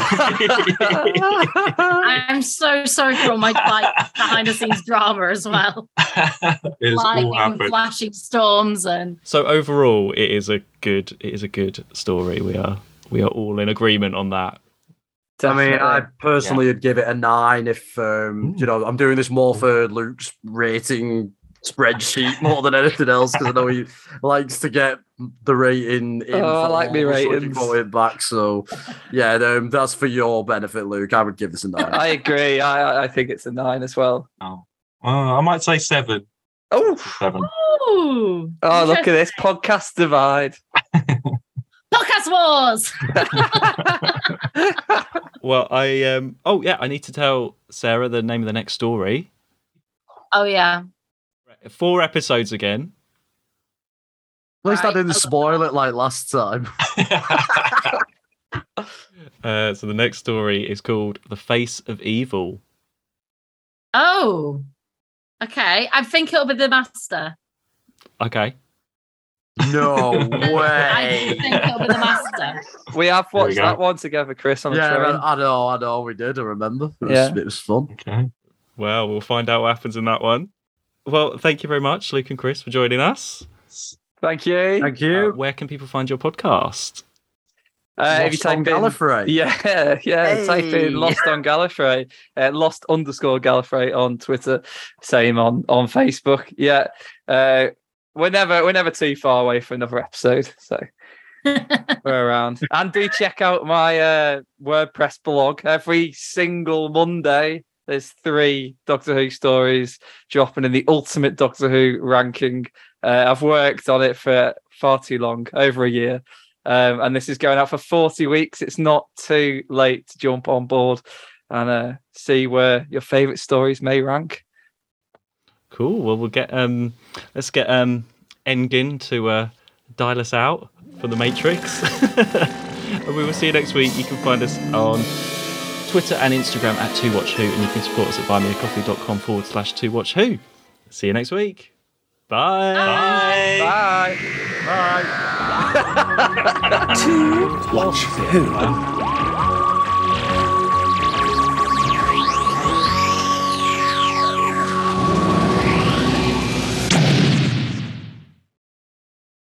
i'm so sorry for all my like behind the scenes drama as well *laughs* it's all lightning flashing storms and So overall, it is a good it is a good story. We are we are all in agreement on that. I mean, I Definitely. personally would give it a nine if um, you know I'm doing this more for Luke's rating spreadsheet more than anything else because I know he likes to get the rating. In Oh, I like me all of us when you ratings. go it back. So yeah, um, that's for your benefit, Luke. I would give this a nine. I agree. I I- I think it's a nine as well. Oh. Uh, I might say seven. Oh, Seven. Ooh, oh, look at this podcast divide. *laughs* podcast wars *laughs* Well, I um oh yeah, I need to tell Sarah the name of the next story. oh yeah Four episodes again. At least I Right. didn't spoil it like last time. *laughs* *laughs* Uh, so the next story is called "The Face of Evil." oh okay i think it'll be the master Okay, No *laughs* way. I think it'll be the master. We have There we watched that one together, Chris, on a Yeah, train. I know, I know, we did. I remember. It was, Yeah. it was fun. okay. well, we'll find out what happens in that one. Well, thank you very much, Luke and Chris, for joining us. Thank you. Thank Uh, you. where can people find your podcast? Uh, if you Lost on type in, Gallifrey. *laughs* yeah, yeah, type Hey. in Lost on Gallifrey, uh, Lost underscore Gallifrey on Twitter, same on on Facebook. Yeah, uh, we're never we're never too far away for another episode. So *laughs* We're around. And do check out my uh, WordPress blog every single Monday. There's three Doctor Who stories dropping in the ultimate Doctor Who ranking. Uh, I've worked on it for far too long, over a year. Um, and this is going out for 40 weeks. It's not too late to jump on board and uh, see where your favorite stories may rank. Cool. Well, we'll get um, let's get um, Engin to uh, dial us out for the Matrix, *laughs* and we will see you next week. You can find us on Twitter and Instagram at Two Watch Who, and you can support us at buymeacoffee.com forward slash Two Watch Who. See you next week. Bye. Bye. Bye. Bye. *laughs* *laughs* Two Watch who?